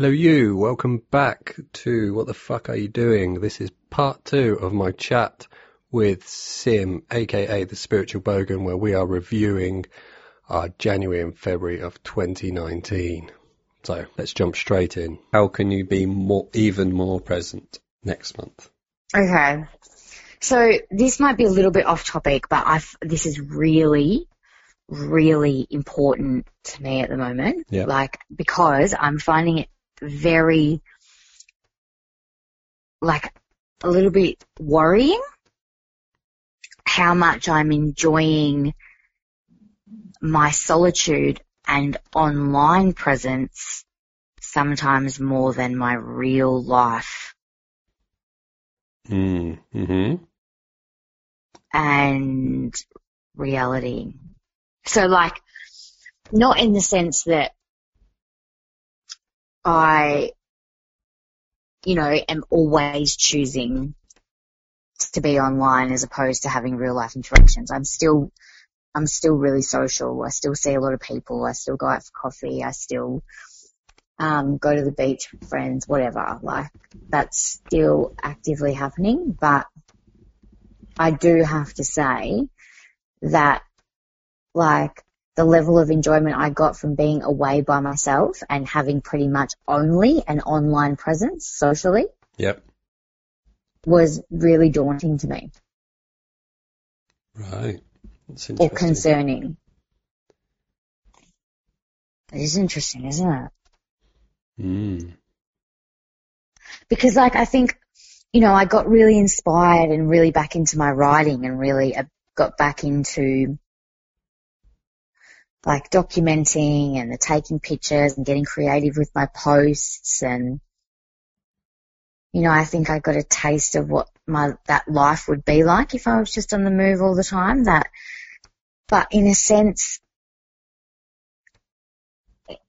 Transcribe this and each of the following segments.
Hello, you. Welcome back to What the Fuck Are You Doing? This is part two of my chat with Sim, aka the Spiritual Bogan, where we are reviewing our January and February of 2019. So let's jump straight in. How can you be more, even more present next month? Okay. So this might be a little bit off topic, but I this is really, really important to me at the moment. Yeah. Like because I'm finding it very, like a little bit worrying how much I'm enjoying my solitude and online presence sometimes more than my real life Mm, hmm and reality. So like, not in the sense that I, you know, am always choosing to be online as opposed to having real life interactions. I'm still, I'm still really social. I still see a lot of people. I still go out for coffee. I still, um, go to the beach with friends, whatever. Like, that's still actively happening, but I do have to say that, like, the level of enjoyment I got from being away by myself and having pretty much only an online presence socially Yep. was really daunting to me Right. That's interesting. or concerning. It is interesting, isn't it? Mm. because like I think, you know, I got really inspired and really back into my writing and really uh, got back into like documenting and the taking pictures and getting creative with my posts and you know, I think I got a taste of what my that life would be like if I was just on the move all the time. That, but in a sense,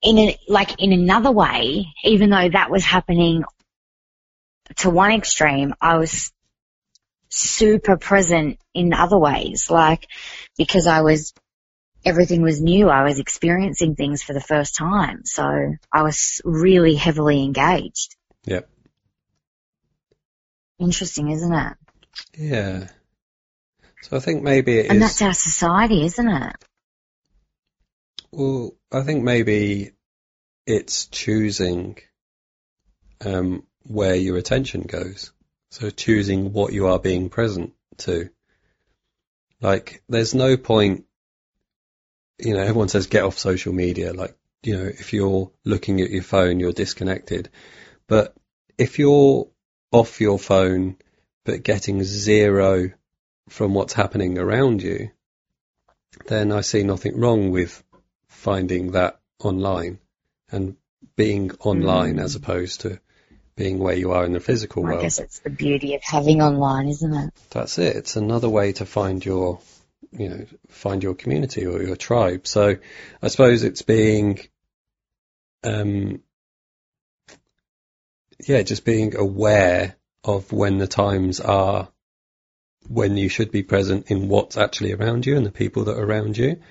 in a, like in another way, even though that was happening to one extreme, I was super present in other ways, like because I was, everything was new. I was experiencing things for the first time. So I was really heavily engaged. Yep. Interesting, isn't it? Yeah. So I think maybe it is. And that's our society, isn't it? Well, I think maybe it's choosing um, where your attention goes. So choosing what you are being present to. Like, there's no point, you know, everyone says get off social media. Like, you know, if you're looking at your phone, you're disconnected. But if you're off your phone, but getting zero from what's happening around you, then I see nothing wrong with finding that online and being online Mm. as opposed to being where you are in the physical I world. I guess it's the beauty of having online, isn't it? That's it. It's another way to find your, you know, find your community or your tribe. So I suppose it's being, um, yeah, just being aware of when the times are when you should be present in what's actually around you and the people that are around you.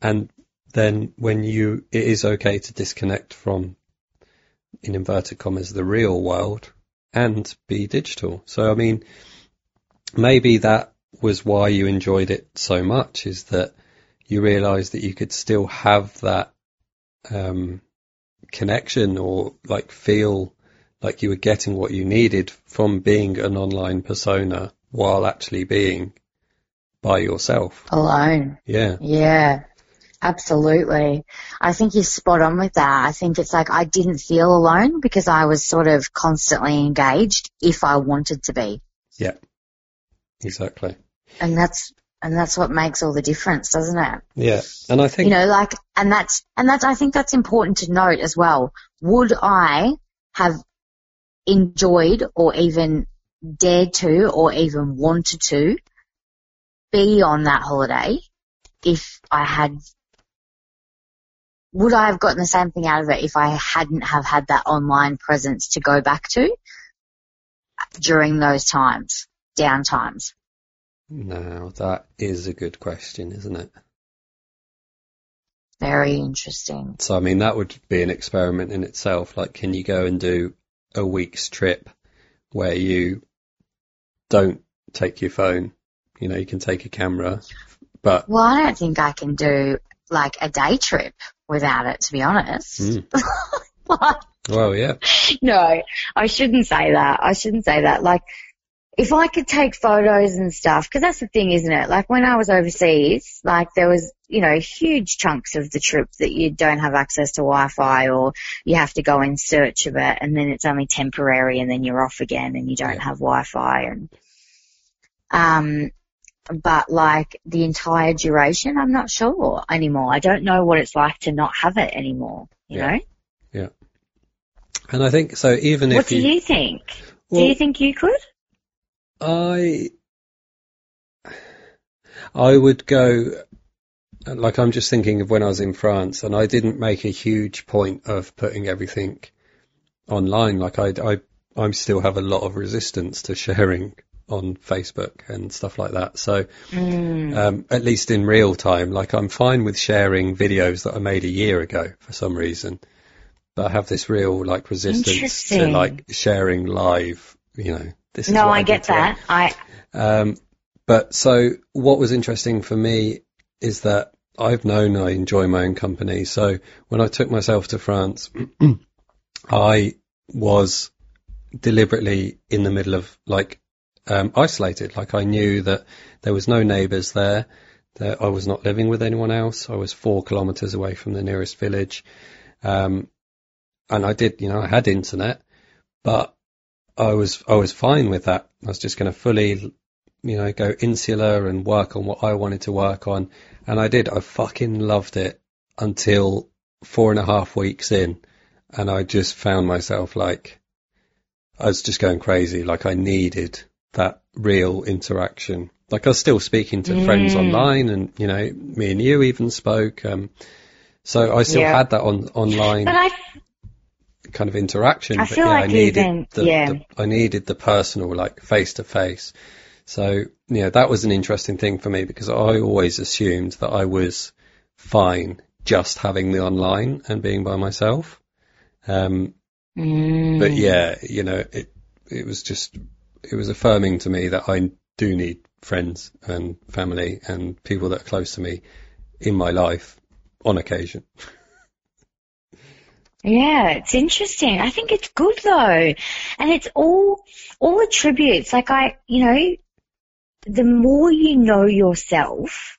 And then when you, it is okay to disconnect from, in inverted commas, the real world and be digital. So, I mean, maybe that was why you enjoyed it so much is that you realized that you could still have that, um, connection or like feel like you were getting what you needed from being an online persona while actually being by yourself. Alone. Yeah. Yeah. Absolutely. I think you're spot on with that. I think it's like I didn't feel alone because I was sort of constantly engaged if I wanted to be. Yeah. Exactly. And that's, and that's what makes all the difference, doesn't it? Yeah. And I think, you know, like, and that's, and that's, I think that's important to note as well. Would I have enjoyed or even dared to or even wanted to be on that holiday if I had, would I have gotten the same thing out of it if I hadn't have had that online presence to go back to during those times, down times? Now that is a good question, isn't it? Very interesting. So, I mean, that would be an experiment in itself. Like, can you go and do a week's trip where you don't take your phone? You know, you can take a camera, but Well, I don't think I can do like a day trip without it, to be honest. Mm. Like, well, yeah, no, I shouldn't say that. I shouldn't say that. Like, if I could take photos and stuff, because that's the thing, isn't it? Like when I was overseas, like there was, you know, huge chunks of the trip that you don't have access to Wi-Fi or you have to go in search of it and then it's only temporary and then you're off again and you don't Yeah. have Wi-Fi and, um, but like the entire duration, I'm not sure anymore. I don't know what it's like to not have it anymore, you Yeah. know? Yeah. And I think so. Even What if What do you, you think? well, do you think you could? I, I would go. Like I'm just thinking of when I was in France, and I didn't make a huge point of putting everything online. Like I, I, I still have a lot of resistance to sharing on Facebook and stuff like that. So, Mm. um, at least in real time, like I'm fine with sharing videos that I made a year ago for some reason, but I have this real like resistance to like sharing live. You know, this is No, what I get that. I Um, but so what was interesting for me is that I've known I enjoy my own company. So when I took myself to France, I was deliberately in the middle of like um, isolated. Like I knew that there was no neighbours there. That I was not living with anyone else. I was four kilometres away from the nearest village, um, and I did, you know, I had internet, but I was I was fine with that. I was just going to fully, you know, go insular and work on what I wanted to work on, and I did. I fucking loved it until four and a half weeks in, and I just found myself like I was just going crazy. Like I needed that real interaction. Like I was still speaking to friends Mm. online, and you know, me and you even spoke. Um, so I still Yeah. had that on online but I kind of interaction. I but feel yeah, I like needed even- the, yeah. the I needed the personal, like face to face. So yeah, that was an interesting thing for me because I always assumed that I was fine just having the online and being by myself. Um, Mm. but yeah, you know, it it was just it was affirming to me that I do need friends and family and people that are close to me in my life on occasion. Yeah, it's interesting. I think it's good though. And it's all, all attributes. Like I, you know, the more you know yourself,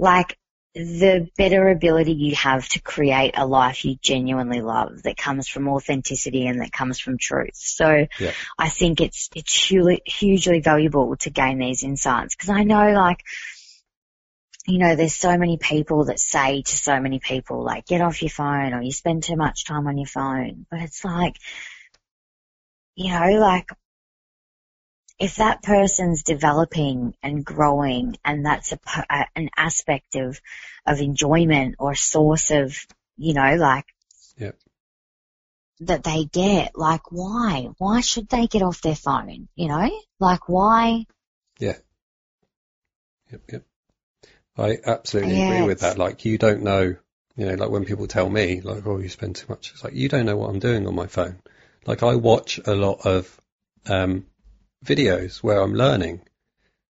like the better ability you have to create a life you genuinely love that comes from authenticity and that comes from truth. So Yeah. I think it's, it's hugely, hugely valuable to gain these insights because I know like, you know, there's so many people that say to so many people, like, get off your phone or you spend too much time on your phone. But it's like, you know, like, if that person's developing and growing and that's a, a- an aspect of, of enjoyment or source of, you know, like, Yep. that they get, like, why? Why should they get off their phone? You know, like, why? Yeah. Yep, yep. I absolutely Yeah, agree with that. Like, you don't know, you know, like when people tell me, like, oh, you spend too much. It's like, you don't know what I'm doing on my phone. Like, I watch a lot of, um, videos where I'm learning.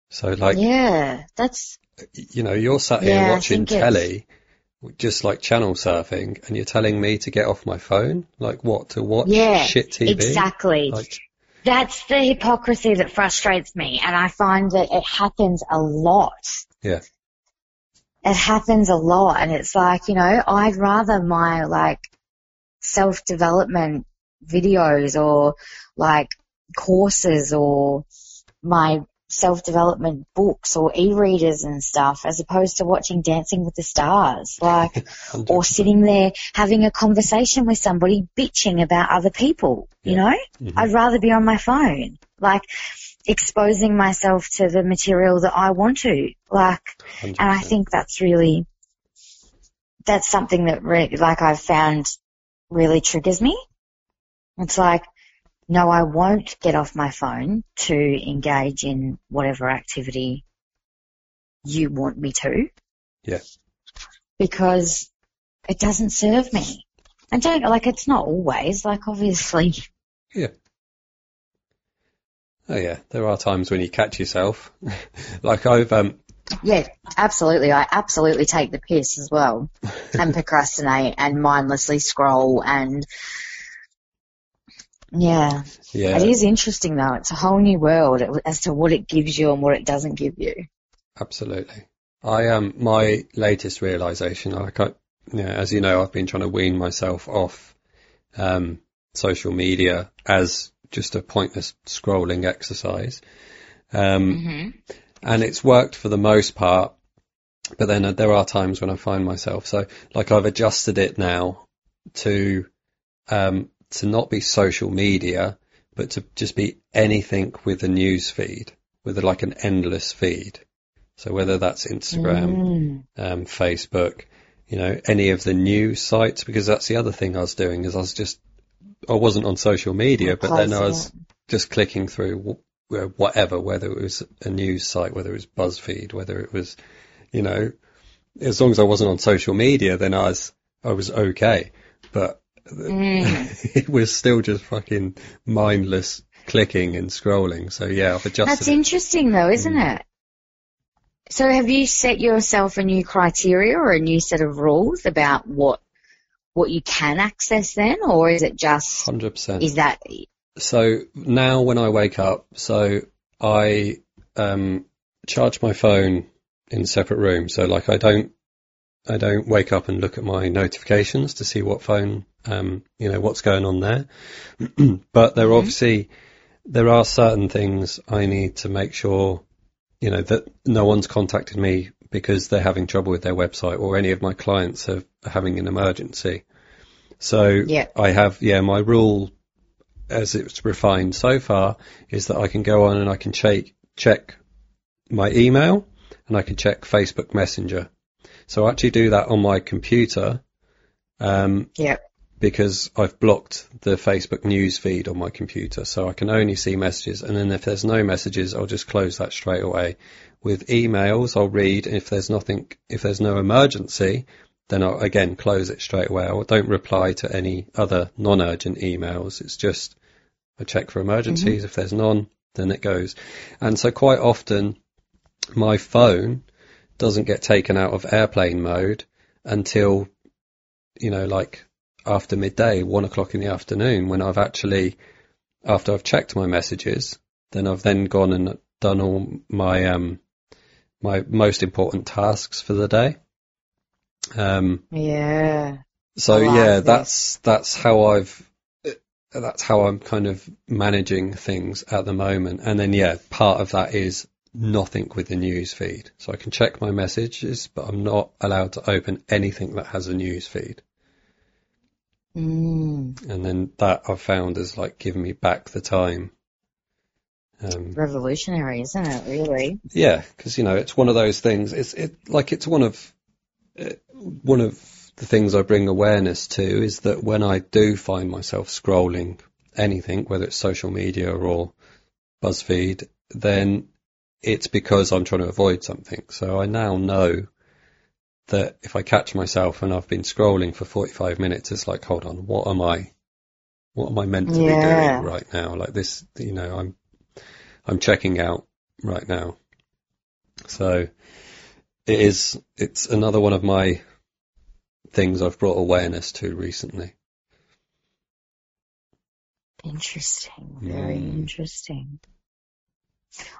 So, like, yeah, that's, you know, you're sat here Yeah, watching think it's- telly, just like channel surfing, and you're telling me to get off my phone? Like, what, to watch Yeah, shit TV? exactly. Like, That's the hypocrisy that frustrates me, and I find that it happens a lot. Yeah. It happens a lot, and it's like, you know, I'd rather my, like, self-development videos or, like, courses or my self-development books or e-readers and stuff as opposed to watching Dancing with the Stars. Like, or sitting there having a conversation with somebody bitching about other people, you Yeah. know? Mhm. I'd rather be on my phone, like exposing myself to the material that I want to, like, and I think that's really, that's something that re- like I've found really triggers me. It's like, no, I won't get off my phone to engage in whatever activity you want me to. Yeah. because it doesn't serve me. And don't, like, it's not always, like, obviously. Yeah. Oh yeah, there are times when you catch yourself. like I've, um, Yeah, absolutely. I absolutely take the piss as well and procrastinate and mindlessly scroll and yeah, yeah, it is interesting though. It's a whole new world as to what it gives you and what it doesn't give you. absolutely. I, um, my latest realization, like I, you know, as you know, I've been trying to wean myself off, um, social media as just a pointless scrolling exercise. Um, Mm-hmm. and it's worked for the most part. But then uh, there are times when I find myself so like I've adjusted it now to um, to not be social media, but to just be anything with a news feed, with like an endless feed. So whether that's Instagram, Mm. um, Facebook, you know, any of the news sites, because that's the other thing I was doing is I was just I wasn't on social media, but then I was just clicking through wh- wh- whatever, whether it was a news site, whether it was BuzzFeed, whether it was, you know, as long as I wasn't on social media, then I was, I was okay. But Mm. it was still just fucking mindless clicking and scrolling. So yeah, I've adjusted That's it. interesting though, isn't it? So have you set yourself a new criteria or a new set of rules about what what you can access then or is it just 100%. is that So now when I wake up, so I um, charge my phone in a separate room. So like I don't, I don't wake up and look at my notifications to see what phone, um, you know, what's going on there. but there Mhm. obviously, there are certain things I need to make sure, you know, that no one's contacted me because they're having trouble with their website or any of my clients are having an emergency. So Yeah. I have, yeah, my rule as it's refined so far is that I can go on and I can check check my email and I can check Facebook Messenger. So I actually do that on my computer um, yeah. because I've blocked the Facebook news feed on my computer, so I can only see messages. And then if there's no messages, I'll just close that straight away. With emails, I'll read. If there's nothing, if there's no emergency, then I'll again close it straight away. I don't reply to any other non-urgent emails. It's just I check for emergencies. If there's none, then it goes. And so quite often, my phone doesn't get taken out of airplane mode until, you know, like after midday, one o'clock in the afternoon, when I've actually, after I've checked my messages, then I've then gone and done all my um my most important tasks for the day. Um, Yeah. so like yeah, that's that's how I've that's how I'm kind of managing things at the moment. And then yeah, part of that is nothing with the news feed. So I can check my messages, but I'm not allowed to open anything that has a news feed. Mm. And then that I've found has like given me back the time. Um, Revolutionary, isn't it, really? Yeah, because you know it's one of those things. It's it like it's one of uh, one of the things I bring awareness to is that when I do find myself scrolling anything, whether it's social media or BuzzFeed, then it's because I'm trying to avoid something. So I now know that if I catch myself and I've been scrolling for 45 minutes, it's like, hold on, what am I, what am I meant to be doing right now? Like this, you know, I'm, I'm checking out right now. So it is, it's another one of my things I've brought awareness to recently. Interesting. Very Mm. interesting.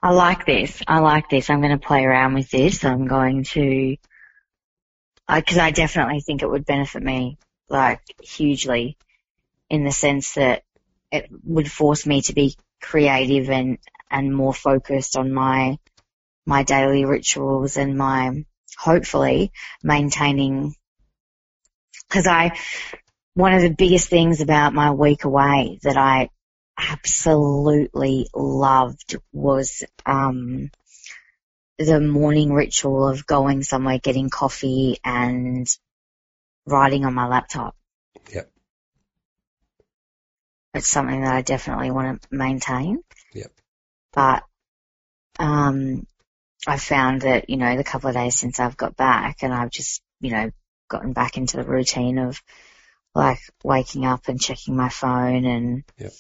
I like this. I like this. I'm going to play around with this. I'm going to, because I definitely think it would benefit me, like, hugely, in the sense that it would force me to be creative and, and more focused on my, my daily rituals and my, hopefully, maintaining, because I, one of the biggest things about my week away that I absolutely loved was um the morning ritual of going somewhere, getting coffee and writing on my laptop. Yep. It's something that I definitely want to maintain. But um I found that, you know, the couple of days since I've got back and I've just, you know, gotten back into the routine of like waking up and checking my phone and Yep.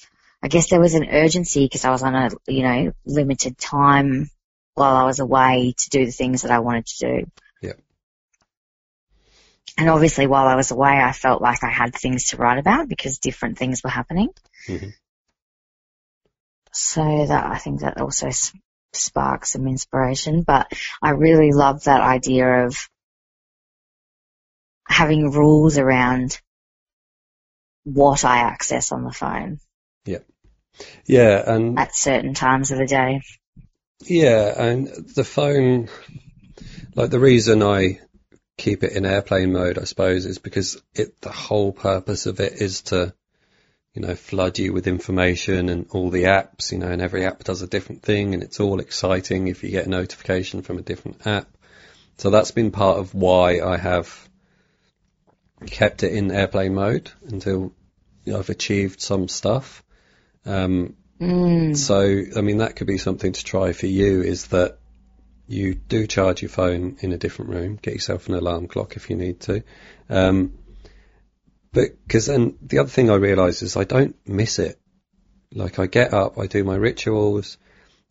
I guess there was an urgency because I was on a, you know, limited time while I was away to do the things that I wanted to do. Yep. And obviously while I was away, I felt like I had things to write about because different things were happening. Mhm. So that, I think that also s- sparked some inspiration, but I really love that idea of having rules around what I access on the phone Yeah. Yeah, and at certain times of the day. yeah, and the phone, like the reason I keep it in airplane mode, I suppose, is because it the whole purpose of it is to, you know, flood you with information and all the apps, you know, and every app does a different thing, and it's all exciting if you get a notification from a different app. So that's been part of why I have kept it in airplane mode until you know, I've achieved some stuff. Um, Mm. so, I mean, that could be something to try for you is that you do charge your phone in a different room, get yourself an alarm clock if you need to. Um, but, cause then the other thing I realise is I don't miss it. Like I get up, I do my rituals,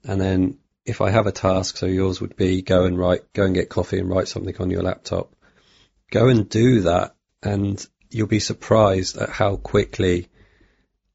and then if I have a task, so yours would be go and write, go and get coffee and write something on your laptop. Go and do that and you'll be surprised at how quickly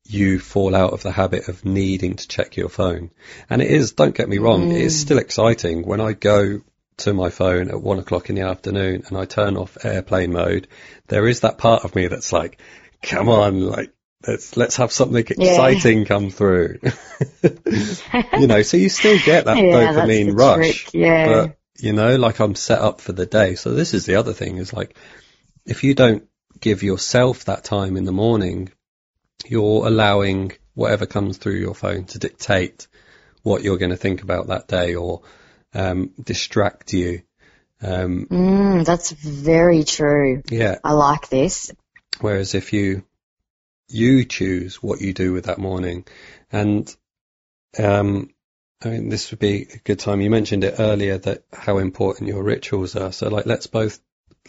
you fall out of the habit of needing to check your phone. And it is, don't get me wrong, it is mm. still exciting when I go to my phone at one o'clock in the afternoon and I turn off airplane mode. There is that part of me that's like, come on, like, let's, let's have something exciting come through. you know, so you still get that Yeah, dopamine rush. trick, yeah. But, you know, like I'm set up for the day. So this is the other thing is like, if you don't give yourself that time in the morning, you're allowing whatever comes through your phone to dictate what you're going to think about that day or um, distract you. Um, Mm, that's very true. yeah. I like this. Whereas if you you choose what you do with that morning, and um, I mean this would be a good time. You mentioned it earlier that how important your rituals are. So like let's both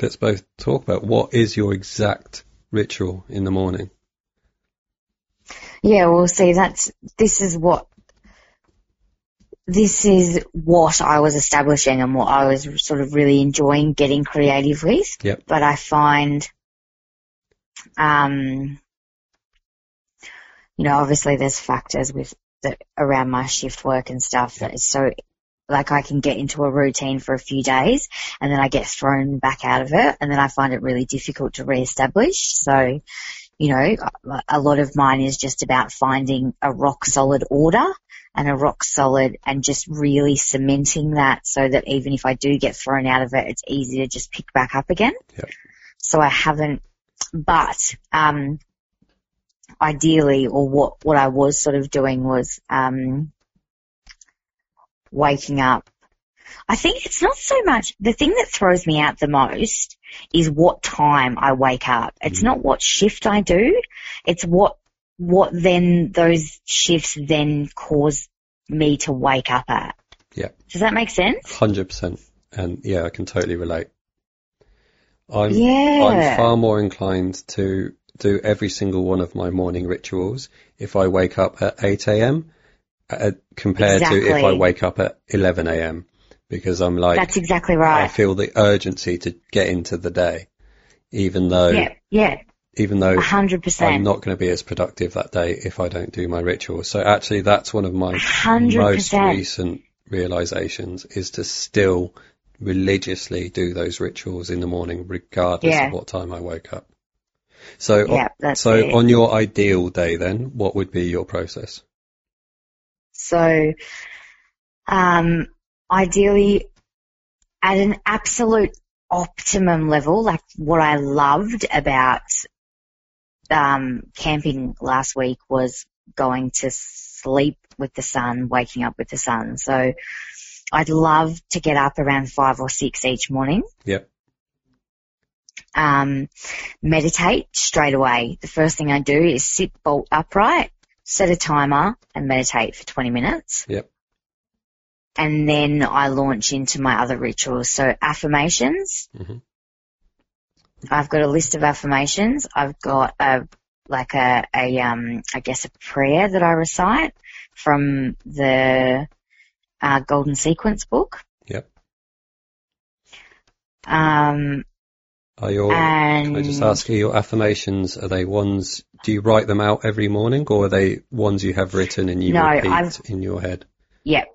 let's both talk about what is your exact ritual in the morning. Yeah, well, see, that's, this is what, this is what I was establishing and what I was sort of really enjoying getting creative with. Yep. But I find, um, you know, obviously there's factors with the, around my shift work and stuff that is so, like I can get into a routine for a few days and then I get thrown back out of it and then I find it really difficult to reestablish. So, you know, a lot of mine is just about finding a rock solid order and a rock solid and just really cementing that so that even if I do get thrown out of it, it's easy to just pick back up again. Yep. So I haven't, but, um, ideally or what, what I was sort of doing was, um, waking up. I think it's not so much, the thing that throws me out the most is what time I wake up. It's Mm. not what shift I do. It's what, what then those shifts then cause me to wake up at. Yeah. Does that make sense? Hundred percent, and yeah, I can totally relate. I'm Yeah. I'm far more inclined to do every single one of my morning rituals if I wake up at 8 a.m. Uh, compared to if I wake up at 11 a.m. because I'm like, That's exactly right. I feel the urgency to get into the day, even though, Yeah, yeah, even though a hundred I'm not going to be as productive that day if I don't do my rituals. So actually that's one of my A hundred most recent realizations is to still religiously do those rituals in the morning regardless Yeah. of what time I wake up. So, Yeah, that's so it. on your ideal day then, what would be your process? So, um, ideally at an absolute optimum level, like what I loved about, um, camping last week was going to sleep with the sun, waking up with the sun. So I'd love to get up around five or six each morning. Yep. Um, meditate straight away. The first thing I do is sit bolt upright, set a timer and meditate for 20 minutes. Yep. And then I launch into my other rituals. So affirmations, Mhm. I've got a list of affirmations. I've got a like a, a um I guess a prayer that I recite from the uh, Golden Sequence book. Yep. Um, Are your, and can I just ask you, your affirmations, are they ones, do you write them out every morning or are they ones you have written and you No, repeat I've- in your head? Yep.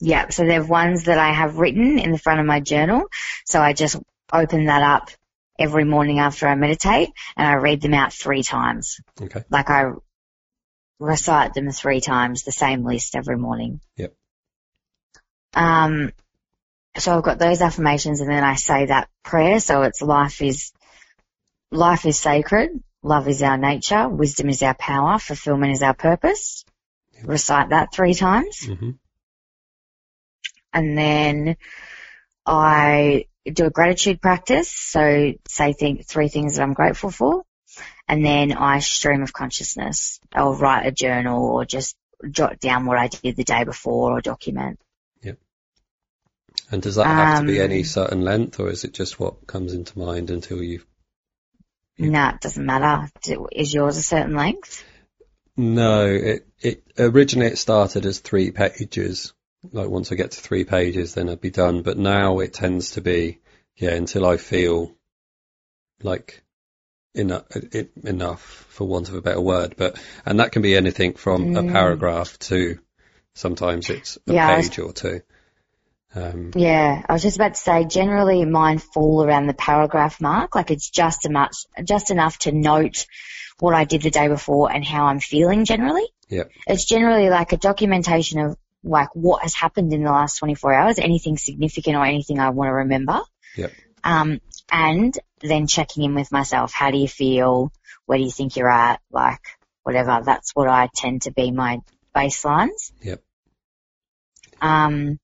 Yep. So they're ones that I have written in the front of my journal. So I just open that up every morning after I meditate and I read them out three times. Okay. Like I recite them three times, the same list every morning. Yep. Um, so I've got those affirmations and then I say that prayer. So it's life is, life is sacred. Love is our nature. Wisdom is our power. Fulfillment is our purpose. Yep. Recite that three times hmm and then I do a gratitude practice. So say think, three things that I'm grateful for, and then I stream of consciousness. I'll write a journal or just jot down what I did the day before or document. Yep. And does that have to be Um, any certain length or is it just what comes into mind until you've Yeah. No, it doesn't matter. Is yours a certain length? No, it, it originally it started as three pages. Like once I get to three pages, then I'd be done. But now it tends to be, yeah, until I feel like enough, it, enough for want of a better word. But, and that can be anything from a Mm. paragraph to sometimes it's a Yeah, I was- page or two. Um, Yeah, I was just about to say generally mine fall around the paragraph mark. Like it's just a much, just enough to note what I did the day before and how I'm feeling generally. Yeah. It's generally like a documentation of like what has happened in the last 24 hours, anything significant or anything I want to remember. Yep. Um, and then checking in with myself. How do you feel? Where do you think you're at? Like whatever. That's what I tend to be my baselines. Yep. Um,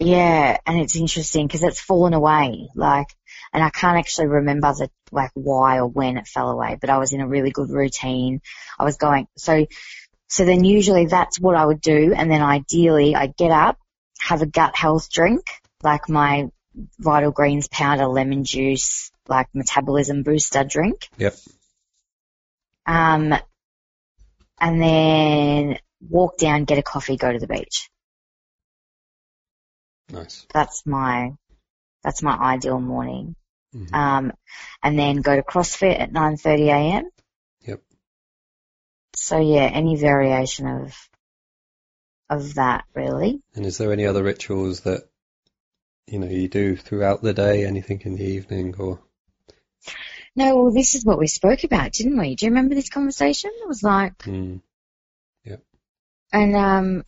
yeah, and it's interesting because it's fallen away. Like, and I can't actually remember the like why or when it fell away, but I was in a really good routine. I was going so. So then usually that's what I would do, and then ideally I get up, have a gut health drink, like my Vital Greens powder, lemon juice, like metabolism booster drink. Yep. Um, and then walk down, get a coffee, go to the beach. nice. That's my, that's my ideal morning. Mhm. Um, and then go to CrossFit at 9.30 a.m. So yeah, any variation of, of that really. And is there any other rituals that, you know, you do throughout the day? Anything in the evening or? No, well this is what we spoke about, didn't we? Do you remember this conversation? It was like, Mm, and um,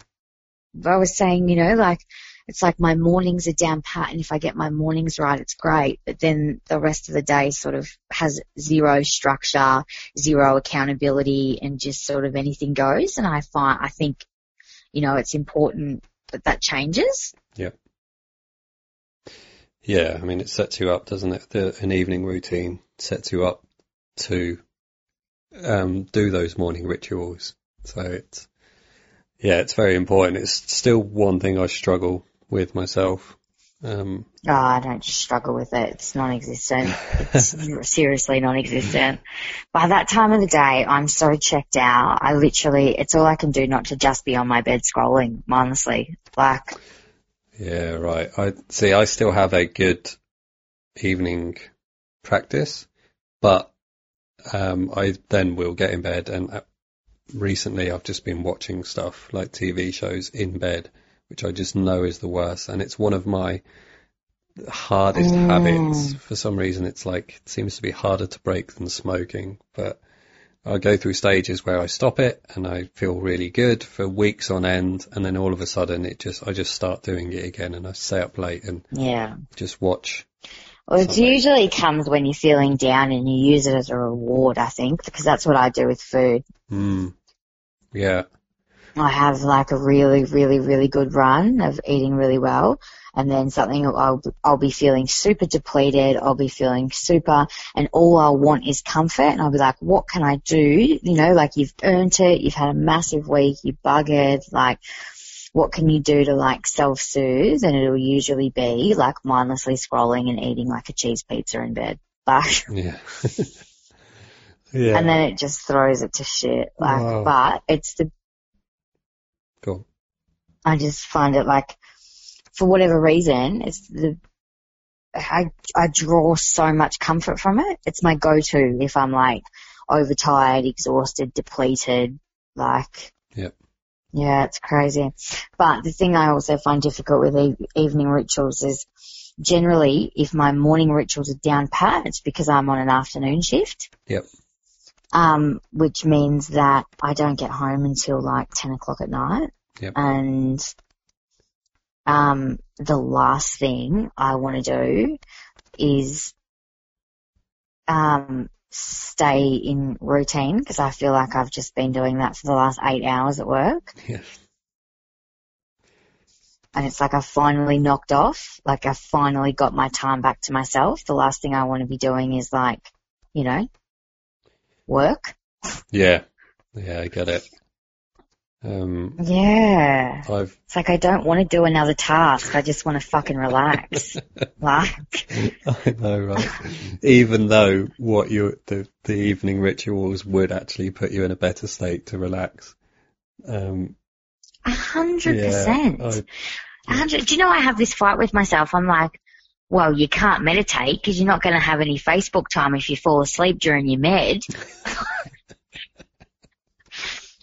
I was saying, you know, like, it's like my mornings are down pat and if I get my mornings right, it's great. But then the rest of the day sort of has zero structure, zero accountability and just sort of anything goes. And I find, I think, you know, it's important that that changes. Yeah, Yeah, I mean, it sets you up, doesn't it? The, an evening routine sets you up to um, do those morning rituals. So it's, yeah, it's very important. It's still one thing I struggle with myself. Um, Oh, I don't just struggle with it. It's non-existent. It's seriously non-existent. By that time of the day, I'm so checked out. I literally, it's all I can do not to just be on my bed scrolling, honestly. Like, yeah, right. I see. I still have a good evening practice, but um, I then will get in bed and uh, recently I've just been watching stuff like TV shows in bed, which I just know is the worst. And it's one of my hardest Mm. habits. For some reason, it's like, it seems to be harder to break than smoking, but I go through stages where I stop it and I feel really good for weeks on end. And then all of a sudden it just, I just start doing it again and I stay up late and yeah. just watch. Well, it usually comes when you're feeling down and you use it as a reward, I think, because that's what I do with food. Mm. Yeah. I have like a really, really, really good run of eating really well. And then something I'll, I'll be feeling super depleted. I'll be feeling super and all I'll want is comfort. And I'll be like, what can I do? You know, like you've earned it. You've had a massive week. You buggered. Like what can you do to like self-soothe? And it'll usually be like mindlessly scrolling and eating like a cheese pizza in bed. Like, Yeah. yeah. and then it just throws it to shit. Like, Wow. but it's the, cool. I just find it like, for whatever reason, it's the, I, I draw so much comfort from it. It's my go-to if I'm like overtired, exhausted, depleted, like. Yep. Yeah, it's crazy. But the thing I also find difficult with e- evening rituals is generally if my morning rituals are down pat, it's because I'm on an afternoon shift. Yep. Um, which means that I don't get home until like 10 o'clock at night. Yep. And, um, the last thing I want to do is, um, stay in routine because I feel like I've just been doing that for the last eight hours at work. Yeah. and it's like I finally knocked off. Like I finally got my time back to myself. The last thing I want to be doing is like, you know, work. Yeah. Yeah, I get it. Um, Yeah. I've, It's like I don't want to do another task. I just want to fucking relax. like, I know, right? Even though what you, the, the evening rituals would actually put you in a better state to relax. Um, a hundred percent. Hundred. Do you know I have this fight with myself? I'm like, well, you can't meditate because you're not going to have any Facebook time if you fall asleep during your med.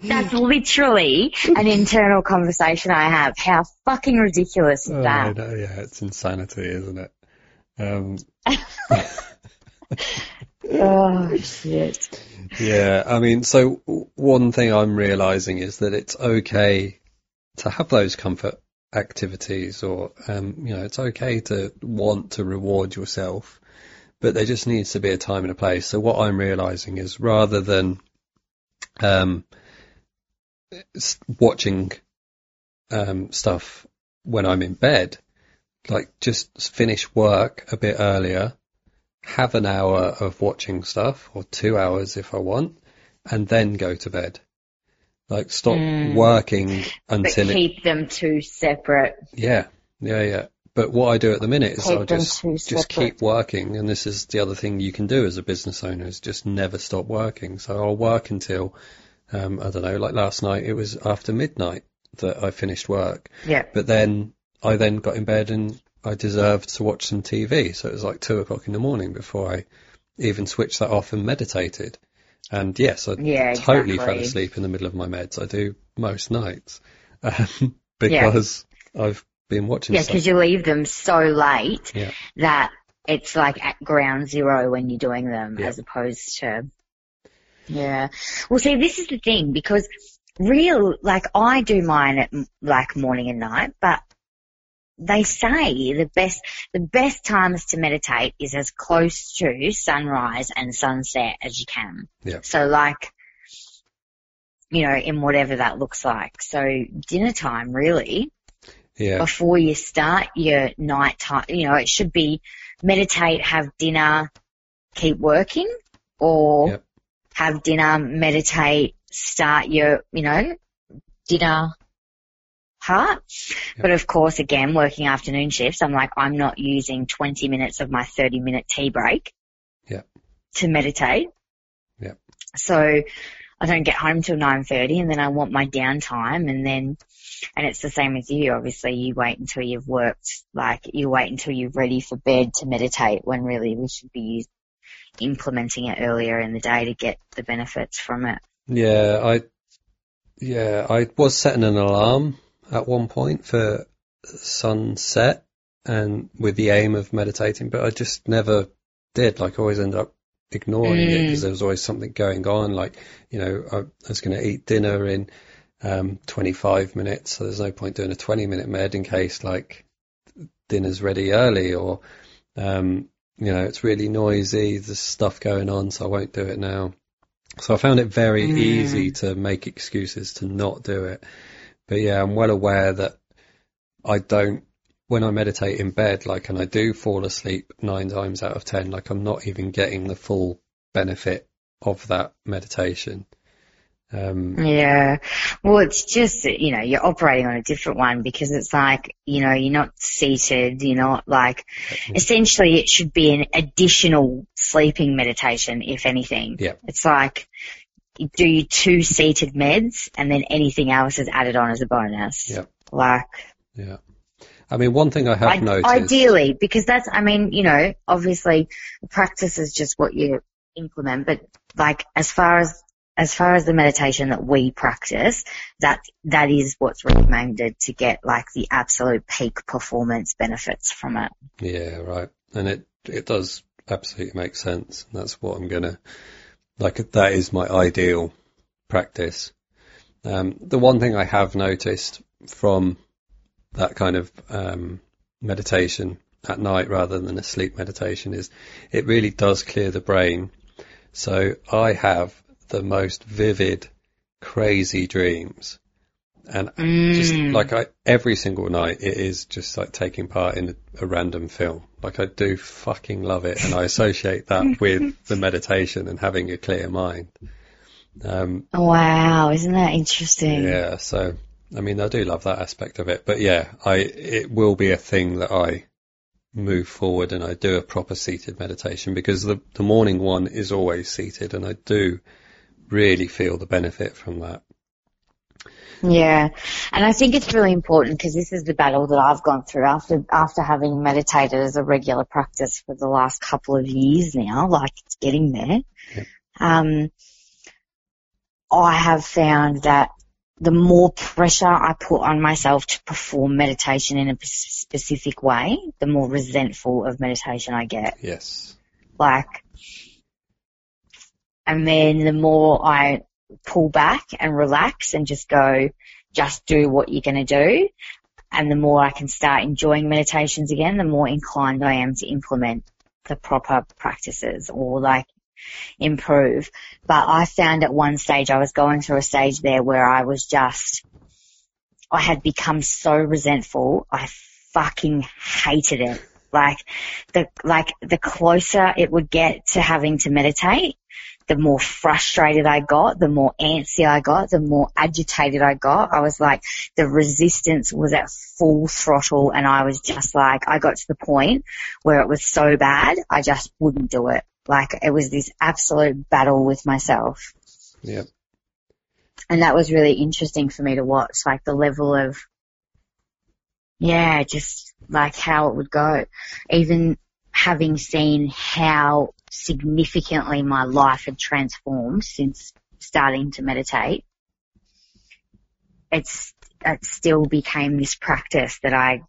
That's literally an internal conversation I have. How fucking ridiculous is oh, that? yeah, it's insanity, isn't it? Um, Oh shit. Yeah, I mean, so one thing I'm realizing is that it's okay to have those comfort activities or, um, you know, it's okay to want to reward yourself, but there just needs to be a time and a place. So what I'm realizing is rather than, um, watching, um, stuff when I'm in bed, like just finish work a bit earlier, have an hour of watching stuff or two hours if I want, and then go to bed. Like stop Mm. working But until it, keep them two separate. yeah, yeah, yeah. But what I do at the minute is Keep I'll just just keep working, and this is the other thing you can do as a business owner is just never stop working. So I'll work until um, I don't know, like last night it was after midnight that I finished work, Yeah. but then I then got in bed and I deserved to watch some TV. So it was like two o'clock in the morning before I even switched that off and meditated. And yes, I Yeah, totally fell asleep in the middle of my meds. I do most nights um, because I've been watching Yeah, because you leave them so late Yeah. that it's like at ground zero when you're doing them Yeah. as opposed to, yeah. Well, see, this is the thing because real, like I do mine at like morning and night, but they say the best, the best times to meditate is as close to sunrise and sunset as you can. Yeah. So like, you know, in whatever that looks like. So dinner time really Yeah, before you start your night time. You know, it should be meditate, have dinner, keep working, or Yep. Have dinner, meditate, start your, you know, dinner part. But of course, again, working afternoon shifts, I'm like, I'm not using 20 minutes of my 30 minute tea break Yep. to meditate. Yep. So I don't get home till 9.30 and then I want my downtime and then, and it's the same as you, obviously you wait until you've worked, like you wait until you're ready for bed to meditate when really we should be implementing it earlier in the day to get the benefits from it. yeah, I, yeah, I was setting an alarm at one point for sunset and with the aim of meditating, but I just never did. Like I always end up ignoring it Mm. because there was always something going on. Like, you know, I, I was going to eat dinner in, um, 25 minutes. So there's no point doing a 20 minute med in case like dinner's ready early or, um, you know, it's really noisy. There's stuff going on. So I won't do it now. So I found it very Mm. easy to make excuses to not do it. But yeah, I'm well aware that I don't, when I meditate in bed, like, and I do fall asleep nine times out of ten, like I'm not even getting the full benefit of that meditation. Um, Yeah. Well, it's just, you know, you're operating on a different one because it's like, you know, you're not seated, you're not like, essentially it should be an additional sleeping meditation, if anything. Yeah. It's like, you do your two seated meds and then anything else is added on as a bonus. Yeah. Like, yeah. I mean, one thing I have I- noticed. ideally, because that's, I mean, you know, obviously practice is just what you implement, but like as far as, as far as the meditation that we practice, that, that is what's recommended to get like the absolute peak performance benefits from it. Yeah, right. And it, it does absolutely make sense. That's what I'm gonna, like, that is my ideal practice. Um, the one thing I have noticed from that kind of, um, meditation at night rather than a sleep meditation is it really does clear the brain. So I have the most vivid, crazy dreams. And just Mm. like I, every single night, it is just like taking part in a, a random film. Like I do fucking love it, and I associate that with the meditation and having a clear mind. Um, Wow, isn't that interesting? yeah, so I mean, I do love that aspect of it, but yeah, I it will be a thing that I move forward and I do a proper seated meditation because the the morning one is always seated, and I do really feel the benefit from that. Yeah, and I think it's really important because this is the battle that I've gone through after after having meditated as a regular practice for the last couple of years now. Like it's getting there. Yep. Um, I have found that the more pressure I put on myself to perform meditation in a specific way, the more resentful of meditation I get. Yes. Like, and then the more I pull back and relax and just go, just do what you're going to do. And the more I can start enjoying meditations again, the more inclined I am to implement the proper practices or like improve. But I found at one stage I was going through a stage there where I was just, I had become so resentful. I fucking hated it. Like the, like the closer it would get to having to meditate, the more frustrated I got, the more antsy I got, the more agitated I got. I was like, the resistance was at full throttle and I was just like, I got to the point where it was so bad, I just wouldn't do it. Like it was this absolute battle with myself. Yeah. And that was really interesting for me to watch, like the level of, yeah, just like how it would go. Even having seen how significantly my life had transformed since starting to meditate, it's, it still became this practice that I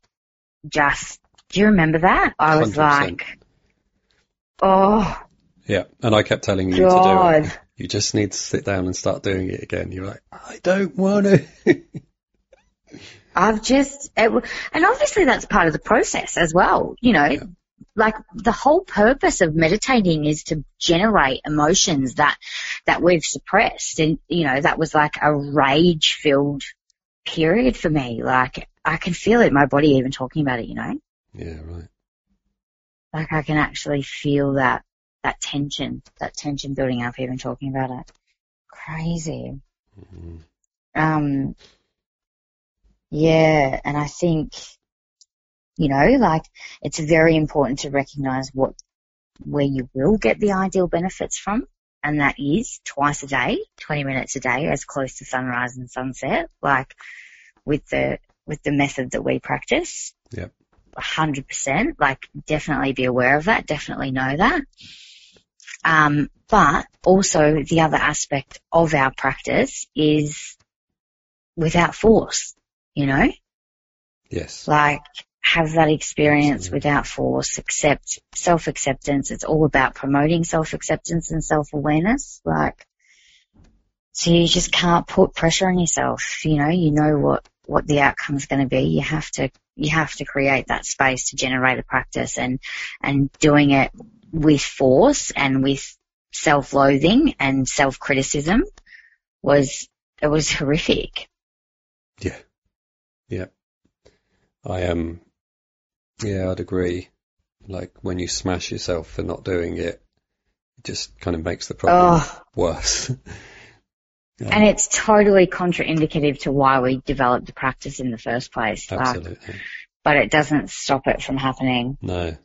just, do you remember that? I was 100%. like, oh Yeah. And I kept telling you to do it. You just need to sit down and start doing it again. You're like, I don't want to. I've just, it, and obviously that's part of the process as well, you know, Yeah. Like the whole purpose of meditating is to generate emotions that, that we've suppressed. And, you know, that was like a rage filled period for me. Like I can feel it in my body even talking about it, you know, yeah, right. like I can actually feel that, that tension, that tension building up even talking about it. Crazy. Mhm. Um, yeah, and I think, you know, like it's very important to recognize what, where you will get the ideal benefits from. And that is twice a day, 20 minutes a day, as close to sunrise and sunset, like with the, with the method that we practice. Yep. A hundred percent, like definitely be aware of that, definitely know that. Um, but also the other aspect of our practice is without force, you know, Yes. like have that experience without force, accept self-acceptance. It's all about promoting self-acceptance and self-awareness. Like, so you just can't put pressure on yourself. You know, you know what, what the outcome's going to be. You have to, you have to create that space to generate a practice and, and doing it with force and with self-loathing and self-criticism was, it was horrific. Yeah. Yeah. I am, um, yeah, I'd agree. Like when you smash yourself for not doing it, it just kind of makes the problem Oh, worse. Yeah. And it's totally contraindicative to why we developed the practice in the first place. Like, Absolutely. but it doesn't stop it from happening, No.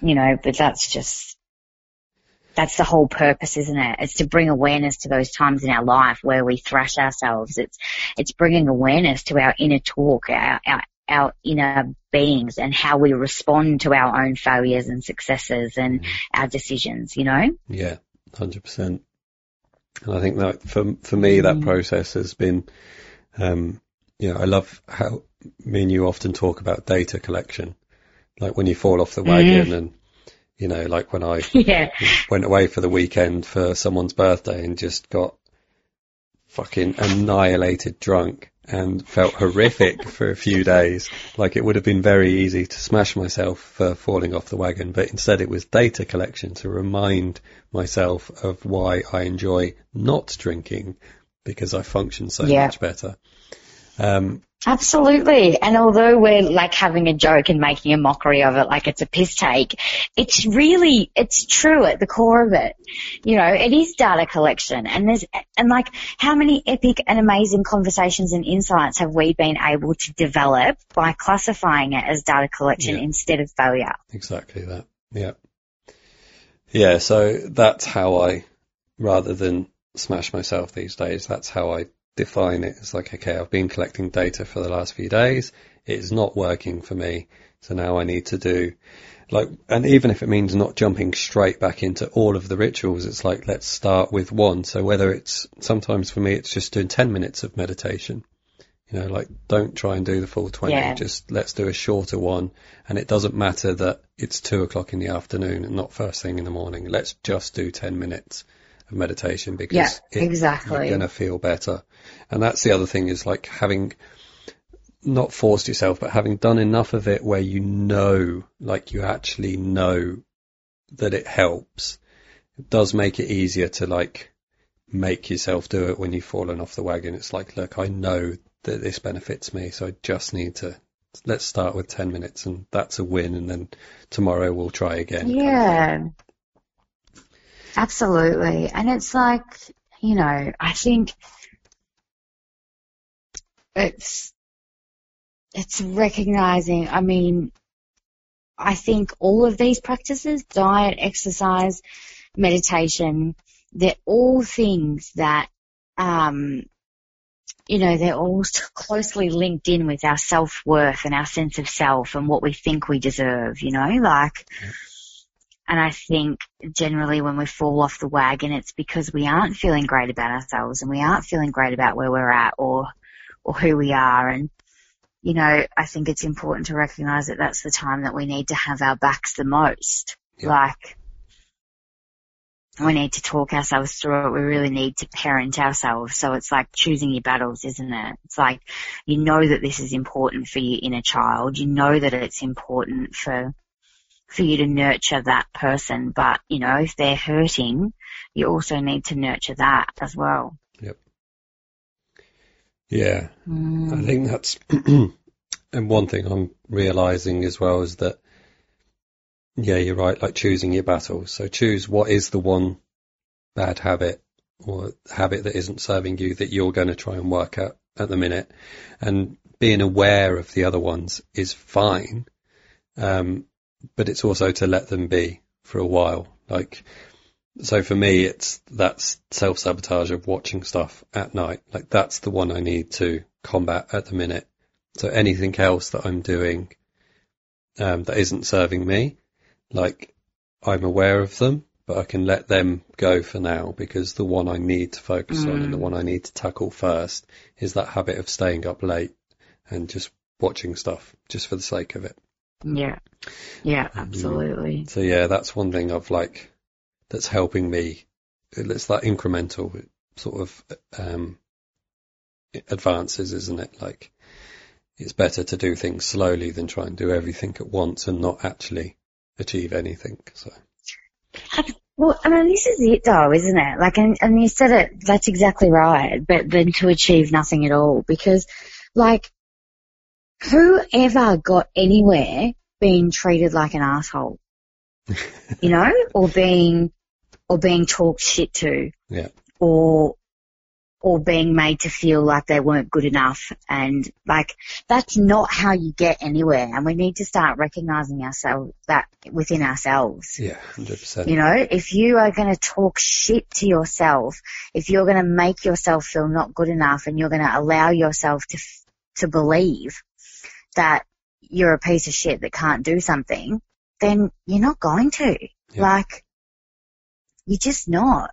you know, but that's just, that's the whole purpose, isn't it? It's to bring awareness to those times in our life where we thrash ourselves. It's, it's bringing awareness to our inner talk, our, our, our inner beings and how we respond to our own failures and successes and our decisions, you know? Yeah, hundred percent. And I think that for for me, that Mm. process has been, um, you know, I love how me and you often talk about data collection, like when you fall off the wagon, and you know, like when I Yeah. went away for the weekend for someone's birthday and just got fucking annihilated drunk and felt horrific for a few days. Like it would have been very easy to smash myself for falling off the wagon, but instead it was data collection to remind myself of why I enjoy not drinking because I function so Yeah. much better. Um, Absolutely. And although we're like having a joke and making a mockery of it like it's a piss take, it's really, it's true at the core of it. You know, it is data collection and there's, and like how many epic and amazing conversations and insights have we been able to develop by classifying it as data collection Yeah. instead of failure? Exactly that. Yeah. Yeah. So that's how I, rather than smash myself these days, that's how I define it. It's like, okay, I've been collecting data for the last few days. It's not working for me. So now I need to do like, and even if it means not jumping straight back into all of the rituals, it's like, let's start with one. So whether it's, sometimes for me, it's just doing 10 minutes of meditation. You know, like don't try and do the full 20. Yeah. Just let's do a shorter one. And it doesn't matter that it's two o'clock in the afternoon and not first thing in the morning. Let's just do 10 minutes of meditation because Yeah, exactly. you're going to feel better. And that's the other thing is like having not forced yourself, but having done enough of it where you know, like you actually know that it helps. It does make it easier to like make yourself do it when you've fallen off the wagon. It's like, look, I know that this benefits me, so I just need to let's start with 10 minutes and that's a win and then tomorrow we'll try again. kind of. Yeah. Absolutely. And it's like, you know, I think it's, it's recognizing, I mean, I think all of these practices, diet, exercise, meditation, they're all things that, um, you know, they're all closely linked in with our self-worth and our sense of self and what we think we deserve, you know, like, and I think generally when we fall off the wagon, it's because we aren't feeling great about ourselves and we aren't feeling great about where we're at or, or who we are. And, you know, I think it's important to recognize that that's the time that we need to have our backs the most. Yeah. Like, we need to talk ourselves through it. We really need to parent ourselves. So it's like choosing your battles, isn't it? It's like, you know that this is important for your inner child. You know that it's important for, for you to nurture that person. But, you know, if they're hurting, you also need to nurture that as well. Yeah. I Mm. think that's, and one thing I'm realizing as well is that, yeah, you're right, like choosing your battles. So choose what is the one bad habit or habit that isn't serving you that you're going to try and work at at the minute. And being aware of the other ones is fine. Um, but it's also to let them be for a while. Like, so for me, it's that's self sabotage of watching stuff at night. Like that's the one I need to combat at the minute. So anything else that I'm doing um, that isn't serving me, like I'm aware of them, but I can let them go for now because the one I need to focus on and the Mm. one I need to tackle first is that habit of staying up late and just watching stuff just for the sake of it. Yeah. Yeah, Mm. absolutely. So yeah, that's one thing I've like that's helping me. It's that incremental sort of um, advances, isn't it? Like it's better to do things slowly than try and do everything at once and not actually achieve anything. So Well, I mean, this is it though, isn't it? Like, and, and you said it, that's exactly right, but then to achieve nothing at all because, like, who ever got anywhere being treated like an asshole? you know? Or being, or being talked shit to? Yeah. Or, or being made to feel like they weren't good enough. And like, that's not how you get anywhere. And we need to start recognizing ourselves, that within ourselves. Yeah, 100%. You know, if you are going to talk shit to yourself, if you're going to make yourself feel not good enough and you're going to allow yourself to, to believe that you're a piece of shit that can't do something, then you're not going to. Yeah. Like, you're just not.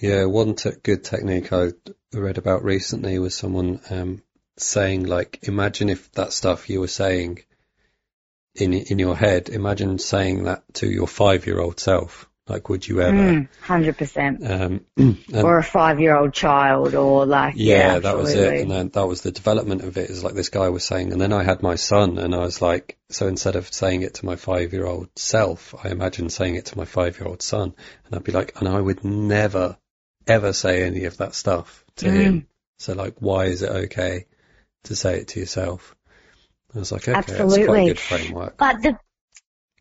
Yeah, one te- good technique I read about recently was someone um, saying like, imagine if that stuff you were saying in in your head, imagine saying that to your five year old self. Like, would you ever? Mm, 100%. Um, and Or a five year old child or like, yeah, yeah, that was it. And then that was the development of it. Is like this guy was saying, and then I had my son, and I was like, so instead of saying it to my five year old self, I imagined saying it to my five year old son, and I'd be like, and I would never, ever say any of that stuff to Mm. him. So like, why is it okay to say it to yourself? I was like, okay, that's quite a Absolutely. good framework. But the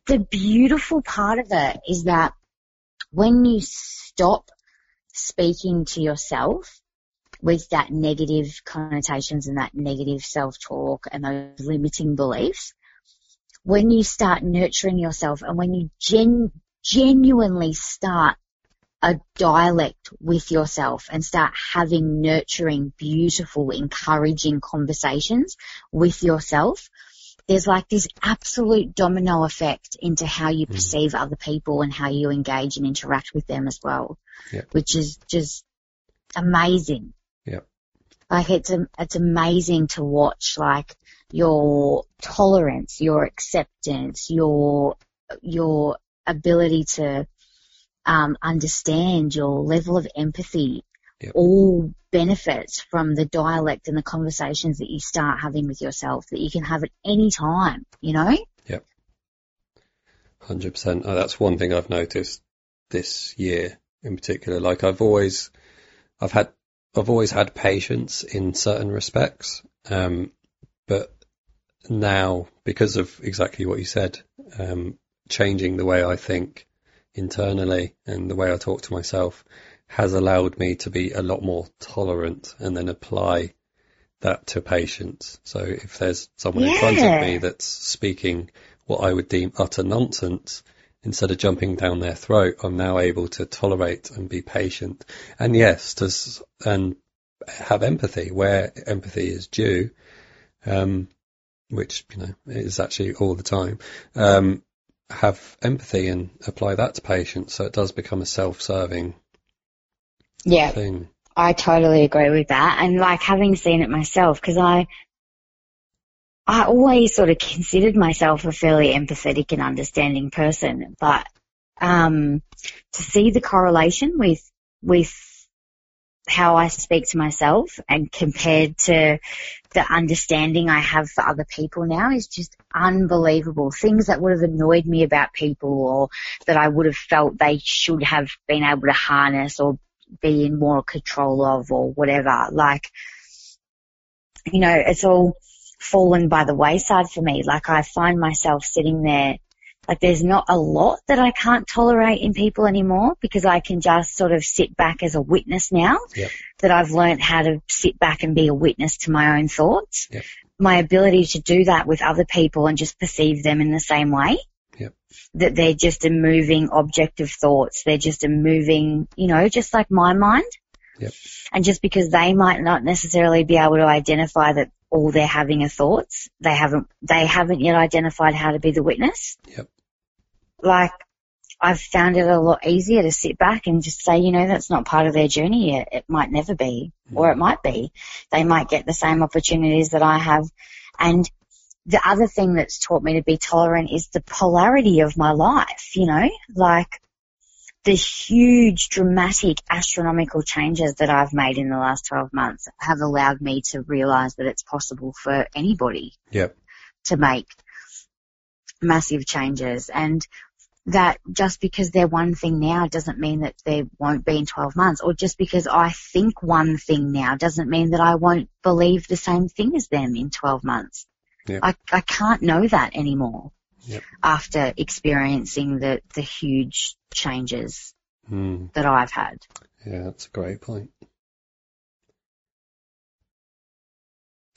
the beautiful part of it is that when you stop speaking to yourself with that negative connotations and that negative self-talk and those limiting beliefs, when you start nurturing yourself and when you gen- genuinely start a dialect with yourself and start having nurturing, beautiful, encouraging conversations with yourself, there's like this absolute domino effect into how you Mm. perceive other people and how you engage and interact with them as well. Yeah. Which is just amazing. Yeah. Like it's it's amazing to watch like your tolerance, your acceptance, your your ability to um, understand, your level of empathy, Yep. all benefits from the dialect and the conversations that you start having with yourself that you can have at any time, you know? Yep. Hundred percent. Oh, that's one thing I've noticed this year in particular. Like I've always, I've had, I've always had patience in certain respects, um, but now because of exactly what you said, um, changing the way I think internally and the way I talk to myself has allowed me to be a lot more tolerant and then apply that to patients. So if there's someone in front of me that's speaking what I would deem utter nonsense, instead of jumping down their throat, I'm now able to tolerate and be patient. And yes, to, and have empathy where empathy is due, um, which, you know, is actually all the time. Um, have empathy and apply that to patients so it does become a self-serving Yeah. thing. I totally agree with that. And like having seen it myself, because I, I always sort of considered myself a fairly empathetic and understanding person, but, um, to see the correlation with, with how I speak to myself and compared to the understanding I have for other people now is just unbelievable. Things that would have annoyed me about people or that I would have felt they should have been able to harness or be in more control of or whatever. Like, you know, it's all fallen by the wayside for me. Like I find myself sitting there, like there's not a lot that I can't tolerate in people anymore because I can just sort of sit back as a witness now Yep. that I've learned how to sit back and be a witness to my own thoughts. Yep. My ability to do that with other people and just perceive them in the same way Yep. that they're just a moving object of thoughts. They're just a moving, you know, just like my mind. Yep. And just because they might not necessarily be able to identify that all they're having are thoughts, they haven't, they haven't yet identified how to be the witness. Yep. Like, I've found it a lot easier to sit back and just say, you know, that's not part of their journey yet. It might never be, or mm. it might be. They might get the same opportunities that I have. And the other thing that's taught me to be tolerant is the polarity of my life, you know, like the huge dramatic astronomical changes that I've made in the last 12 months have allowed me to realize that it's possible for anybody Yep. to make massive changes and that just because they're one thing now doesn't mean that they won't be in 12 months or just because I think one thing now doesn't mean that I won't believe the same thing as them in 12 months. I, I can't know that anymore Yep. after experiencing the, the huge changes Mm. that I've had. Yeah, that's a great point.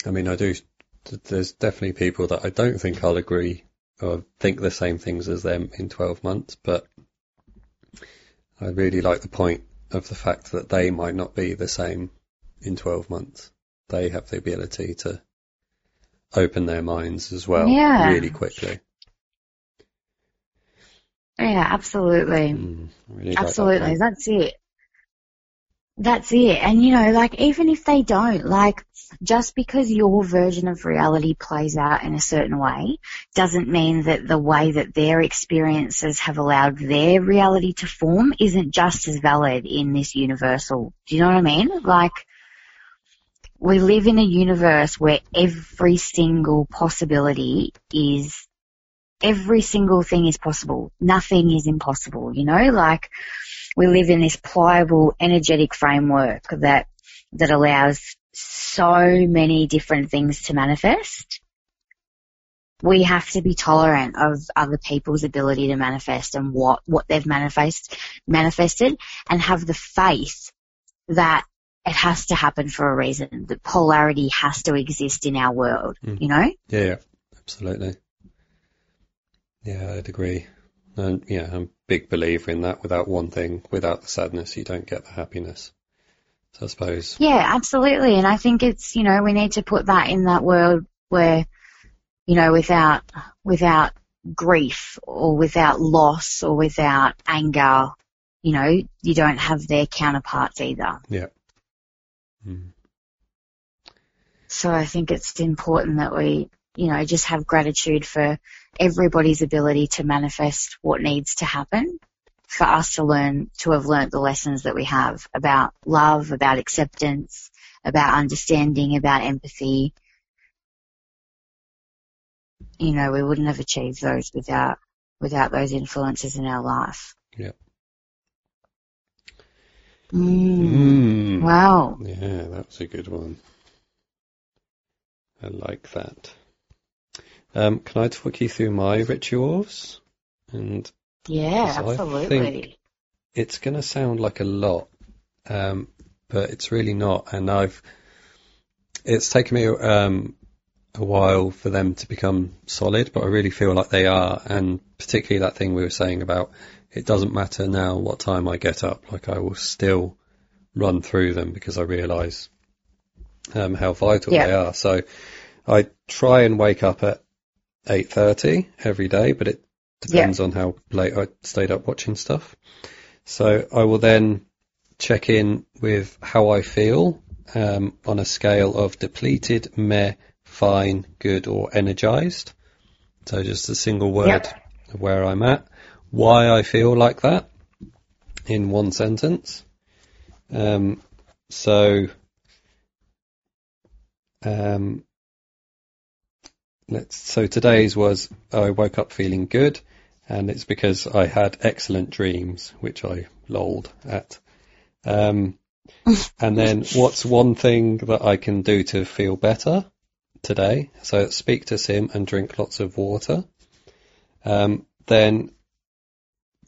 I mean, I do. There's definitely people that I don't think I'll agree or think the same things as them in 12 months, but I really like the point of the fact that they might not be the same in 12 months. They have the ability to open their minds as well Yeah. really quickly. Yeah, absolutely. Mm, really like that Absolutely. That's it. That's it. And you know, like even if they don't, like just because your version of reality plays out in a certain way doesn't mean that the way that their experiences have allowed their reality to form isn't just as valid in this universal. Do you know what I mean? Like we live in a universe where every single possibility is every single thing is possible. Nothing is impossible, you know, like we live in this pliable, energetic framework that, that allows so many different things to manifest. We have to be tolerant of other people's ability to manifest and what, what they've manifest, manifested and have the faith that it has to happen for a reason. The polarity has to exist in our world, Mm. you know? Yeah, yeah, absolutely. Yeah, I'd agree. And yeah, I'm a big believer in that. Without one thing, without the sadness, you don't get the happiness. So I suppose, Yeah, absolutely. And I think it's, you know, we need to put that in that world where, you know, without, without grief or without loss or without anger, you know, you don't have their counterparts either. So I think it's important that we, you know, just have gratitude for everybody's ability to manifest what needs to happen for us to learn, to have learnt the lessons that we have about love, about acceptance, about understanding, about empathy. You know, we wouldn't have achieved those without, without those influences in our life. Yep. Mm. mm. Wow. Yeah, that was a good one. I like that. Um, can I talk you through my rituals? And Yeah, So I absolutely. think- it's going to sound like a lot, um, but it's really not. And I've, it's taken me um, a while for them to become solid, but I really feel like they are. And particularly that thing we were saying about it doesn't matter now what time I get up, like I will still run through them because I realise um, how vital Yeah. they are. So I try and wake up at 8.30 every day, but it depends on how late I stayed up watching stuff. So I will then check in with how I feel um, on a scale of depleted, meh, fine, good, or energized. So just a single word Yep. of where I'm at, why I feel like that in one sentence. Um, so um, let's. So today's was I woke up feeling good and it's because I had excellent dreams, which I lolled at. Um, and then what's one thing that I can do to feel better today? So speak to Sim and drink lots of water. Um, then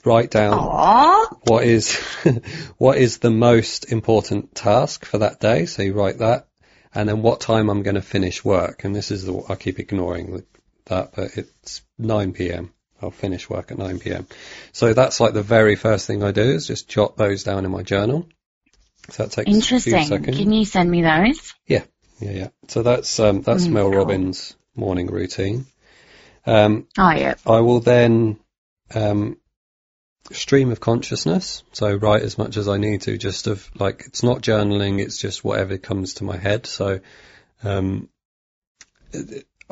write down Aww. what is what is the most important task for that day. So you write that, and then what time I'm going to finish work. And this is the I keep ignoring that, but it's 9 p.m. I'll finish work at 9 p.m. So that's like the very first thing I do is just jot those down in my journal. So that takes a few Interesting. Can you send me those? Yeah, yeah. So that's um, that's Mm, Mel cool. Robbins' morning routine. Um, Oh yeah. I will then um, stream of consciousness. So write as much as I need to, just of like it's not journaling. It's just whatever comes to my head. So um,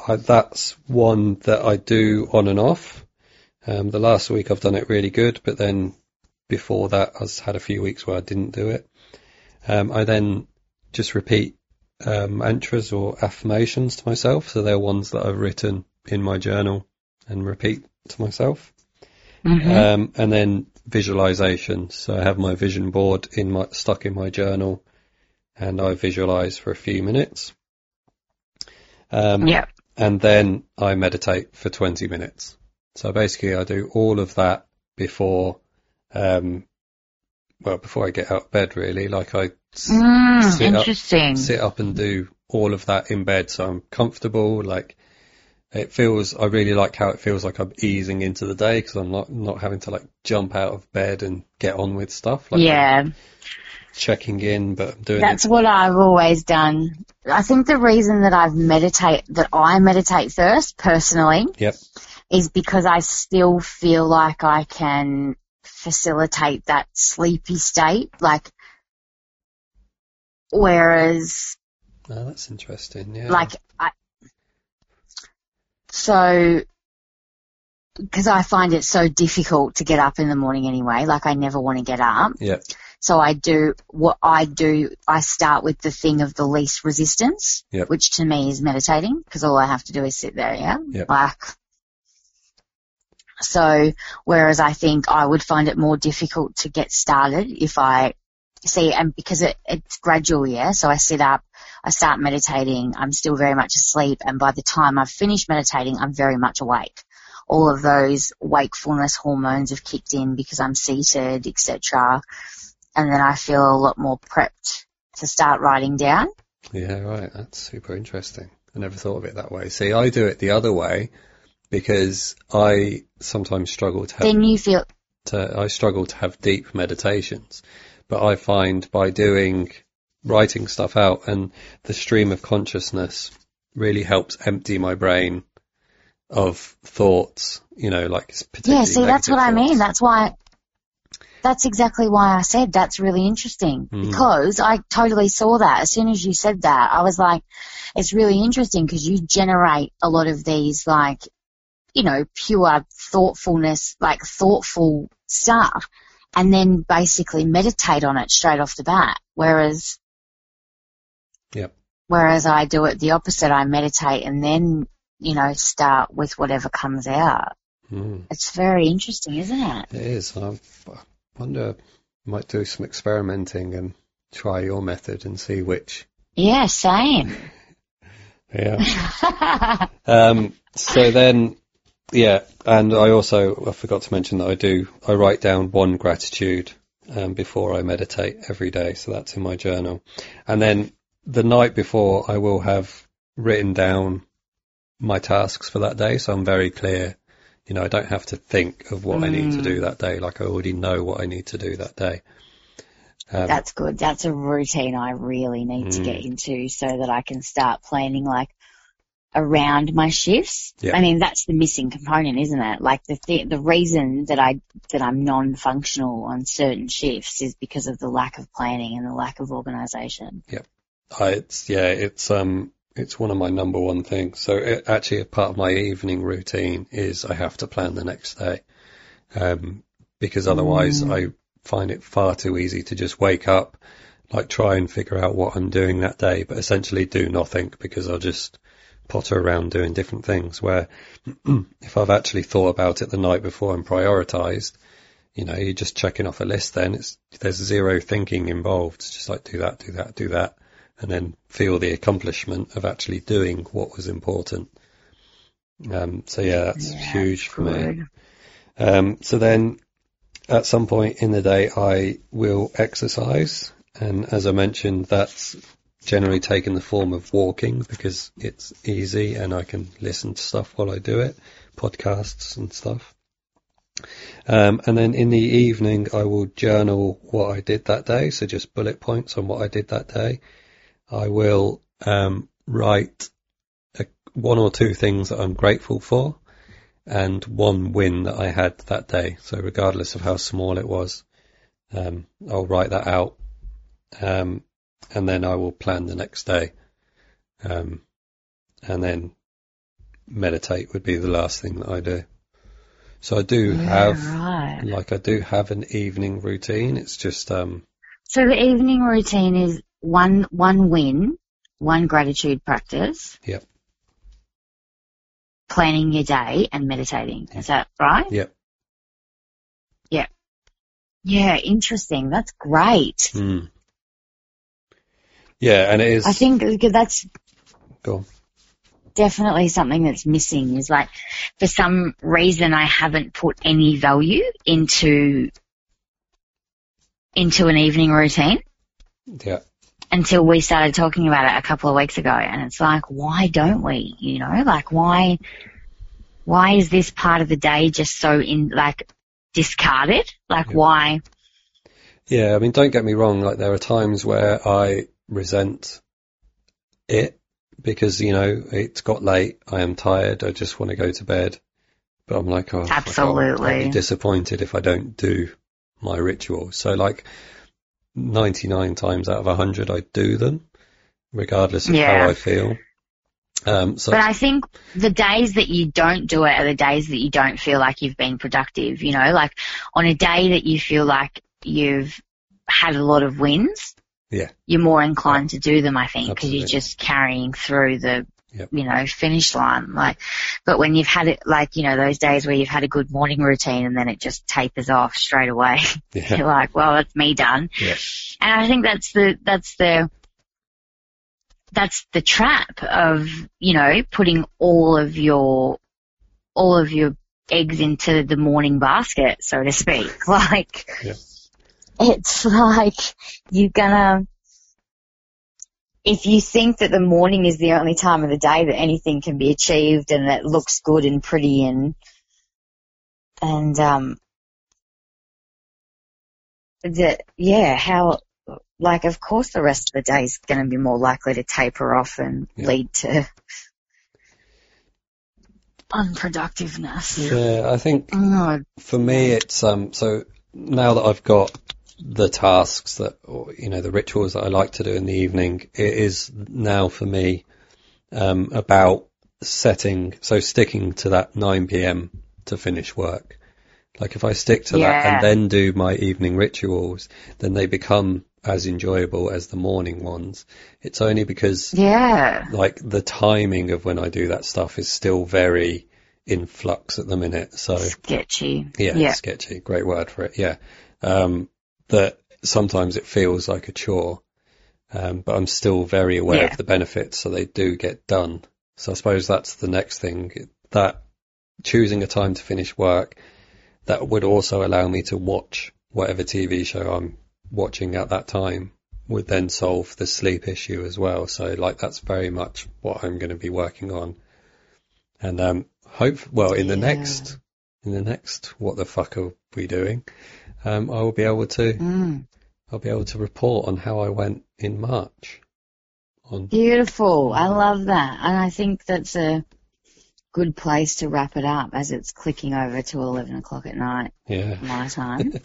I, that's one that I do on and off. Um, the last week I've done it really good, but then before that I had a few weeks where I didn't do it. Um, I then just repeat um, mantras or affirmations to myself. So they're ones that I've written in my journal and repeat to myself. Hmm Um, and then visualization. So I have my vision board in my stuck in my journal, and I visualize for a few minutes. Um, yeah. and then I meditate for 20 minutes. So basically, I do all of that before um, well, before I get out of bed, really, like I Mm, sit up- sit up and do all of that in bed, so I'm comfortable. Like it feels, I really like how it feels like I'm easing into the day because I'm not not having to like jump out of bed and get on with stuff. Like I'm yeah, checking in, but I'm doing that's it. what I've always done. I think the reason that I've meditate, that I meditate first personally Yep. is because I still feel like I can facilitate that sleepy state. Like, whereas, Oh, that's interesting. Yeah. like, I, so, because I find it so difficult to get up in the morning anyway, like I never want to get up. Yep. So I do, what I do, I start with the thing of the least resistance, Yep. which to me is meditating, because all I have to do is sit there, yeah? Yep. Like, so, whereas I think I would find it more difficult to get started if I see, and because it, it's gradual, yeah? So I sit up, I start meditating, I'm still very much asleep, and by the time I've finished meditating, I'm very much awake. All of those wakefulness hormones have kicked in because I'm seated, etc. And then I feel a lot more prepped to start writing down. Yeah, right. That's super interesting. I never thought of it that way. See, I do it the other way because I sometimes struggle to have Then you feel, to, I struggle to have deep meditations, but I find by doing writing stuff out and the stream of consciousness really helps empty my brain of thoughts, you know, like particularly yeah, see, that's what I mean. That's why, that's exactly why I said that's really interesting Mm. because I totally saw that as soon as you said that. I was like, it's really interesting because you generate a lot of these like, you know, pure thoughtfulness, like thoughtful stuff and then basically meditate on it straight off the bat. Whereas, Yep. whereas I do it the opposite. I meditate and then, you know, start with whatever comes out. Mm, It's very interesting, isn't it? it is. I I wonder, I might do some experimenting and try your method and see which. Yeah, same. Yeah. Um, so then, yeah, and I also I forgot to mention that I do I write down one gratitude um, before I meditate every day, so that's in my journal, and then the night before I will have written down my tasks for that day, so I'm very clear. You know, I don't have to think of what I need to do that day. Like I already know what I need to do that day. Um, That's good. That's a routine I really need to Mm. get into so that I can start planning like around my shifts. Yeah. I mean, that's the missing component, isn't it? Like the th- the reason that I that I'm non-functional on certain shifts is because of the lack of planning and the lack of organization. I, it's yeah, it's um, it's one of my number one things. So it, actually, a part of my evening routine is I have to plan the next day, um, because otherwise I find it far too easy to just wake up, like try and figure out what I'm doing that day, but essentially do nothing because I'll just potter around doing different things. Where if I've actually thought about it the night before and prioritized, you know, you're just checking off a list. Then it's there's zero thinking involved. It's just like do that, do that, do that and then feel the accomplishment of actually doing what was important. Um, so yeah, that's Yeah, huge for me. Um, so then at some point in the day, I will exercise. And as I mentioned, that's generally taken the form of walking because it's easy and I can listen to stuff while I do it, podcasts and stuff. Um, and then in the evening, I will journal what I did that day. So just bullet points on what I did that day. I will um, write a, one or two things that I'm grateful for and one win that I had that day. So regardless of how small it was, um, I'll write that out, um, and then I will plan the next day, um, and then meditate would be the last thing that I do. So I do Yeah, have, right. like, I do have an evening routine. It's just, um, So the evening routine is one one win, one gratitude practice. Yep. Planning your day and meditating. Is that right? Yep. Yeah, Yeah, interesting. That's great. mm. Yeah, and it is. I think that's Go on. definitely something that's missing is like for some reason I haven't put any value into into an evening routine Yeah. until we started talking about it a couple of weeks ago. And it's like, why don't we? You know, like why, why is this part of the day just so in, like, discarded? Like Yeah. why? Yeah, I mean, don't get me wrong. Like, there are times where I resent it because, you know, it's got late. I am tired. I just want to go to bed. But I'm like, oh, fuck, I'll- Absolutely. be disappointed if I don't do my ritual. So, like, 99 times out of 100, I do them, regardless of Yeah. how I feel. Um, so, But I think the days that you don't do it are the days that you don't feel like you've been productive. You know, like on a day that you feel like you've had a lot of wins, Yeah. you're more inclined to do them. I think because you're just carrying through the, Yep. you know, finish line. Like, but when you've had it, like you know, those days where you've had a good morning routine and then it just tapers off straight away, yeah, you're like, well, that's me done. Yeah. And I think that's the that's the that's the trap of you know putting all of your all of your eggs into the morning basket, so to speak. Like Yeah. It's like you're gonna. If you think that the morning is the only time of the day that anything can be achieved and that looks good and pretty and and um that yeah how like of course the rest of the day is going to be more likely to taper off and Yeah. lead to unproductiveness. yeah, I think Oh, for me, it's um. So now that I've got the tasks that, or, you know, the rituals that I like to do in the evening, it is now for me um, about setting, so sticking to that 9 p.m. to finish work. Like if I stick to that and then do my evening rituals, then they become as enjoyable as the morning ones. It's only because yeah. like the timing of when I do that stuff is still very in flux at the minute. So Sketchy. yeah, Yeah. sketchy. Great word for it. Yeah. Um, that sometimes it feels like a chore. Um, but I'm still very aware Yeah. of the benefits, so they do get done. So I suppose that's the next thing that choosing a time to finish work that would also allow me to watch whatever TV show I'm watching at that time would then solve the sleep issue as well. So like that's very much what I'm going to be working on. And um hope well in the Yeah. next in the next what the fuck are we doing? Um I will be able to Mm. I'll be able to report on how I went in March. On Beautiful. I love that. And I think that's a good place to wrap it up as it's clicking over to 11 o'clock at night, yeah. my time.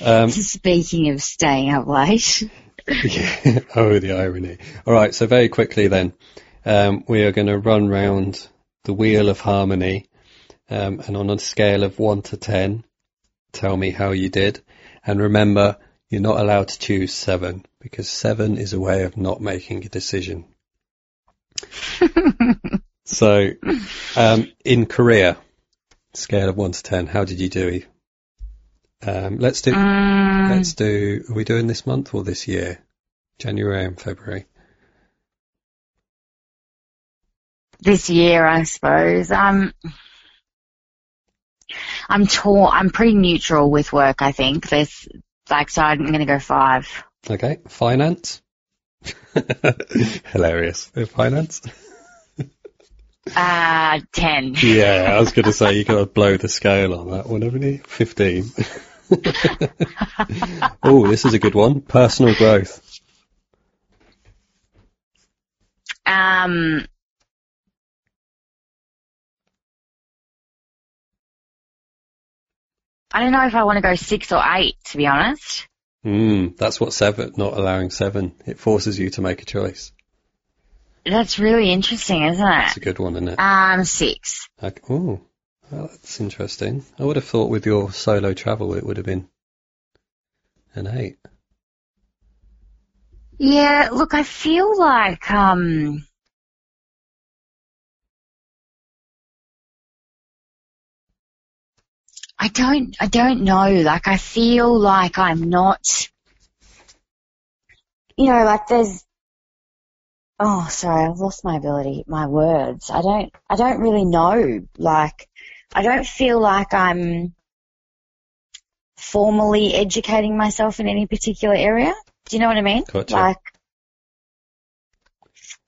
Um Speaking of staying up late. Yeah. oh, the irony. All right. So very quickly then, um, we are going to run round the wheel of harmony, um, and on a scale of one to ten, tell me how you did. And remember, you're not allowed to choose seven because seven is a way of not making a decision. so, um, in career, scale of one to ten, how did you do? Um, let's do. Mm, Let's do, are we doing this month or this year? January and February. this year, I suppose. Um, I'm torn. I'm pretty neutral with work. I think there's like so. I'm going to go five. Okay. Finance. Hilarious. Finance. Uh, ten. Yeah, I was going to say you got to blow the scale on that one, haven't you? 15. oh, this is a good one. Personal growth. Um, I don't know if I want to go six or eight, to be honest. Mm, that's what seven, not allowing seven. It forces you to make a choice. That's really interesting, isn't it? a good one, isn't it? Um, six. Like, oh, well, that's interesting. I would have thought with your solo travel it would have been an eight. Yeah, look, I feel like, um, I don't, I don't know, like I feel like I'm not, you know, like there's, oh, sorry, I've lost my ability, my words. I don't, I don't really know, like, I don't feel like I'm formally educating myself in any particular area. Do you know what I mean? Gotcha. Like,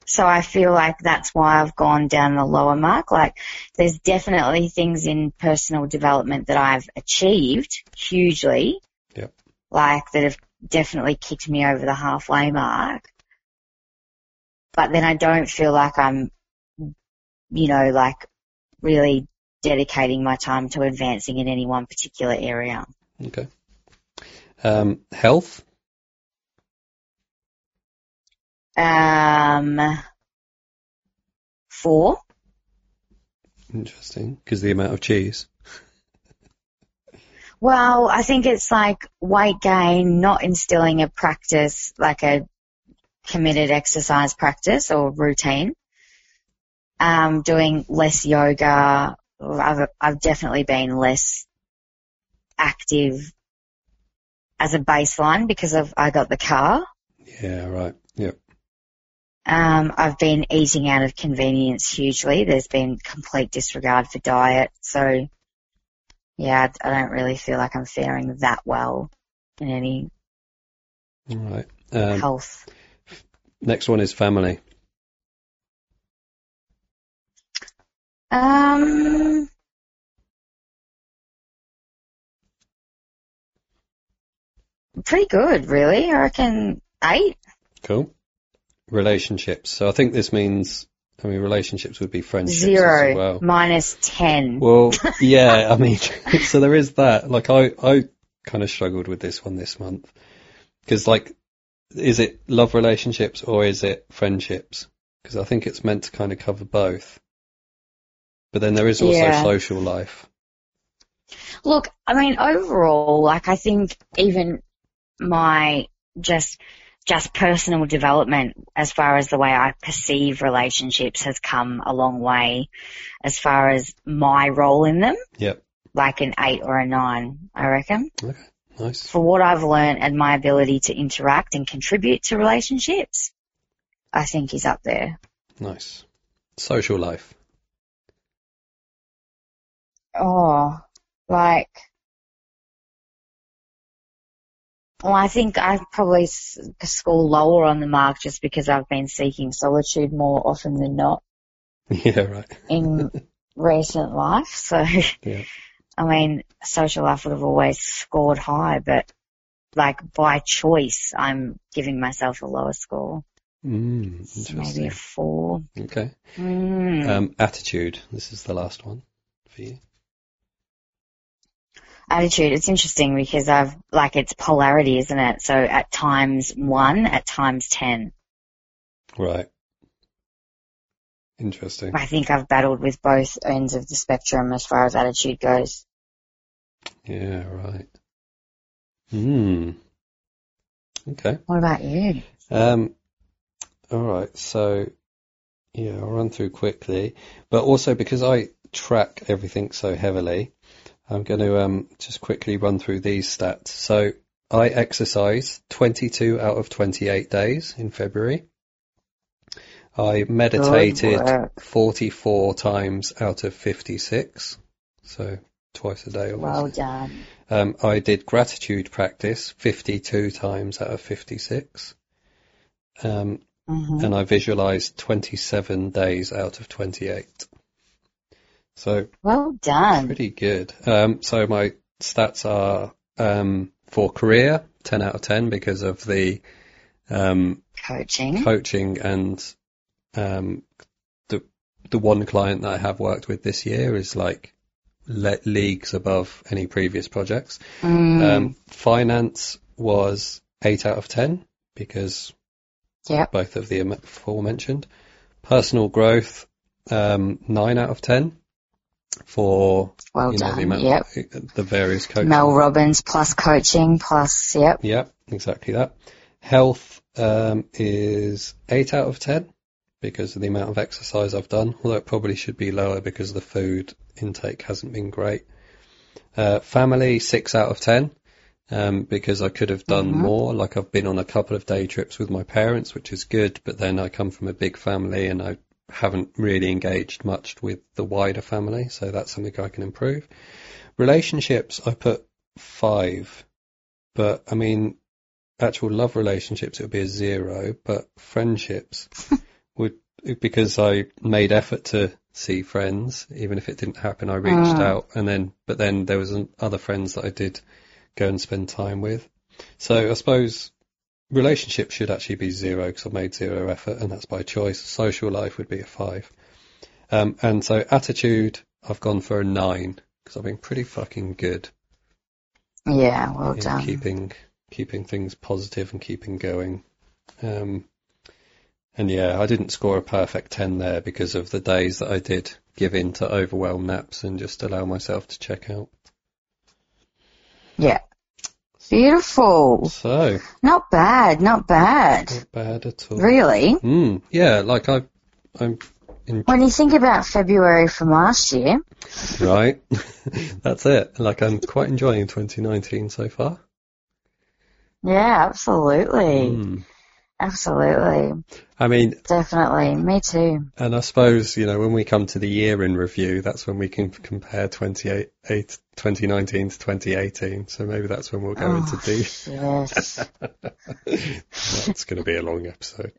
so I feel like that's why I've gone down the lower mark. Like, there's definitely things in personal development that I've achieved hugely. Yep. Like, that have definitely kicked me over the halfway mark. But then I don't feel like I'm, you know, like really dedicating my time to advancing in any one particular area. Okay. Um, health. Um, four. Interesting, because the amount of cheese. Well, I think it's like weight gain, not instilling a practice, like a committed exercise practice or routine. Um, doing less yoga. I've, I've definitely been less active as a baseline because of, I got the car. Yeah, right. Yep. Um, I've been eating out of convenience hugely. There's been complete disregard for diet. So, yeah, I don't really feel like I'm faring that well in any All right. Um, health. next one is family. Um, pretty good, really. I reckon eight. Cool. Relationships. So I think this means, I mean, relationships would be friendships Zero as well. minus ten. Well, yeah, I mean, so there is that. Like, I, I kind of struggled with this one this month. Because, like, is it love relationships or is it friendships? Because I think it's meant to kind of cover both. But then there is also Yeah. social life. Look, I mean, overall, like I think even my just just personal development as far as the way I perceive relationships has come a long way as far as my role in them, Yep. like an eight or a nine, I reckon. Okay. Nice. For what I've learned and my ability to interact and contribute to relationships, I think is up there. Nice. Social life. Oh, like, well, I think I probably score lower on the mark just because I've been seeking solitude more often than not Yeah, right. in recent life. So, Yeah. I mean, social life would have always scored high, but like by choice, I'm giving myself a lower score. Mm, So maybe a four. Okay. Mm. Um, attitude. This is the last one for you. Attitude. It's interesting because I've like it's polarity, isn't it? So at times one, at times ten. Right. Interesting. I think I've battled with both ends of the spectrum as far as attitude goes. Yeah, right. Hmm. Okay. What about you? Um, all right. So, yeah, I'll run through quickly, but also because I track everything so heavily, I'm going to um, just quickly run through these stats. So, I exercise 22 out of 28 days in February. I meditated 44 times out of 56, so twice a day. Obviously. Well done. Um, I did gratitude practice 52 times out of 56. Um, hmm and I visualized 27 days out of 28. So Well done. pretty good. Um, so my stats are, um, for career, 10 out of 10 because of the, um, Coaching. coaching and, um, the, the one client that I have worked with this year is like le- leagues above any previous projects. Mm, Um, finance was 8 out of 10 because yep. both of the aforementioned. Personal growth, um, 9 out of 10 for, Well you know, the done. amount, Yep. the various coaching. Mel Robbins plus coaching plus, yep. Yep, exactly that. Health, um, is 8 out of 10 because of the amount of exercise I've done, although it probably should be lower because the food intake hasn't been great. Uh, family, 6 out of 10. Um, because I could have done Mhm. more. Like I've been on a couple of day trips with my parents, which is good, but then I come from a big family and I haven't really engaged much with the wider family, so that's something I can improve. Relationships, I put five. But I mean, actual love relationships, it would be a zero, but friendships would, because I made effort to see friends, even if it didn't happen, I reached Mm. out and then, but then there was an- other friends that I did go and spend time with. So I suppose relationships should actually be zero because I've made zero effort and that's by choice. Social life would be a five. Um, and so attitude, I've gone for a nine because I've been pretty fucking good Yeah, well in done. keeping keeping things positive and keeping going. Um, and yeah, I didn't score a perfect ten there because of the days that I did give in to overwhelm naps and just allow myself to check out. Yeah. Beautiful. So Not bad, not bad. not bad at all. Really? Mm, yeah, like I, I'm in, When you think about February from last year, right. That's it. Like I'm quite enjoying 2019 so far. yeah, absolutely. Mm. Absolutely. I mean, Definitely. Me too. And I suppose, you know, when we come to the year in review, that's when we can compare 28, eight- 2019 to 2018. So maybe that's when we'll go Oh, into deep. Yes. That's going to be a long episode.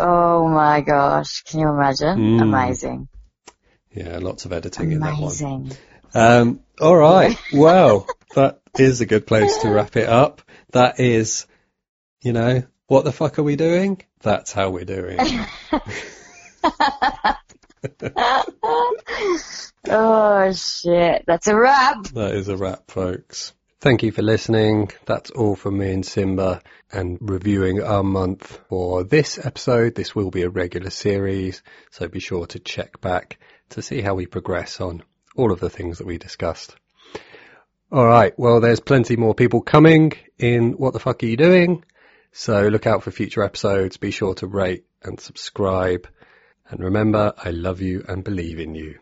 oh my gosh. Can you imagine? Mm. Amazing. Yeah, lots of editing in that one. Amazing. Um, all right. Well, that is a good place to wrap it up. That is, you know, what the fuck are we doing? That's how we're doing. oh shit. That's a wrap. That is a wrap, folks. Thank you for listening. That's all from me and Simba and reviewing our month for this episode. This will be a regular series, so be sure to check back to see how we progress on all of the things that we discussed. All right. Well, there's plenty more people coming in What the Fuck Are You Doing? So look out for future episodes. Be sure to rate and subscribe. And remember, I love you and believe in you.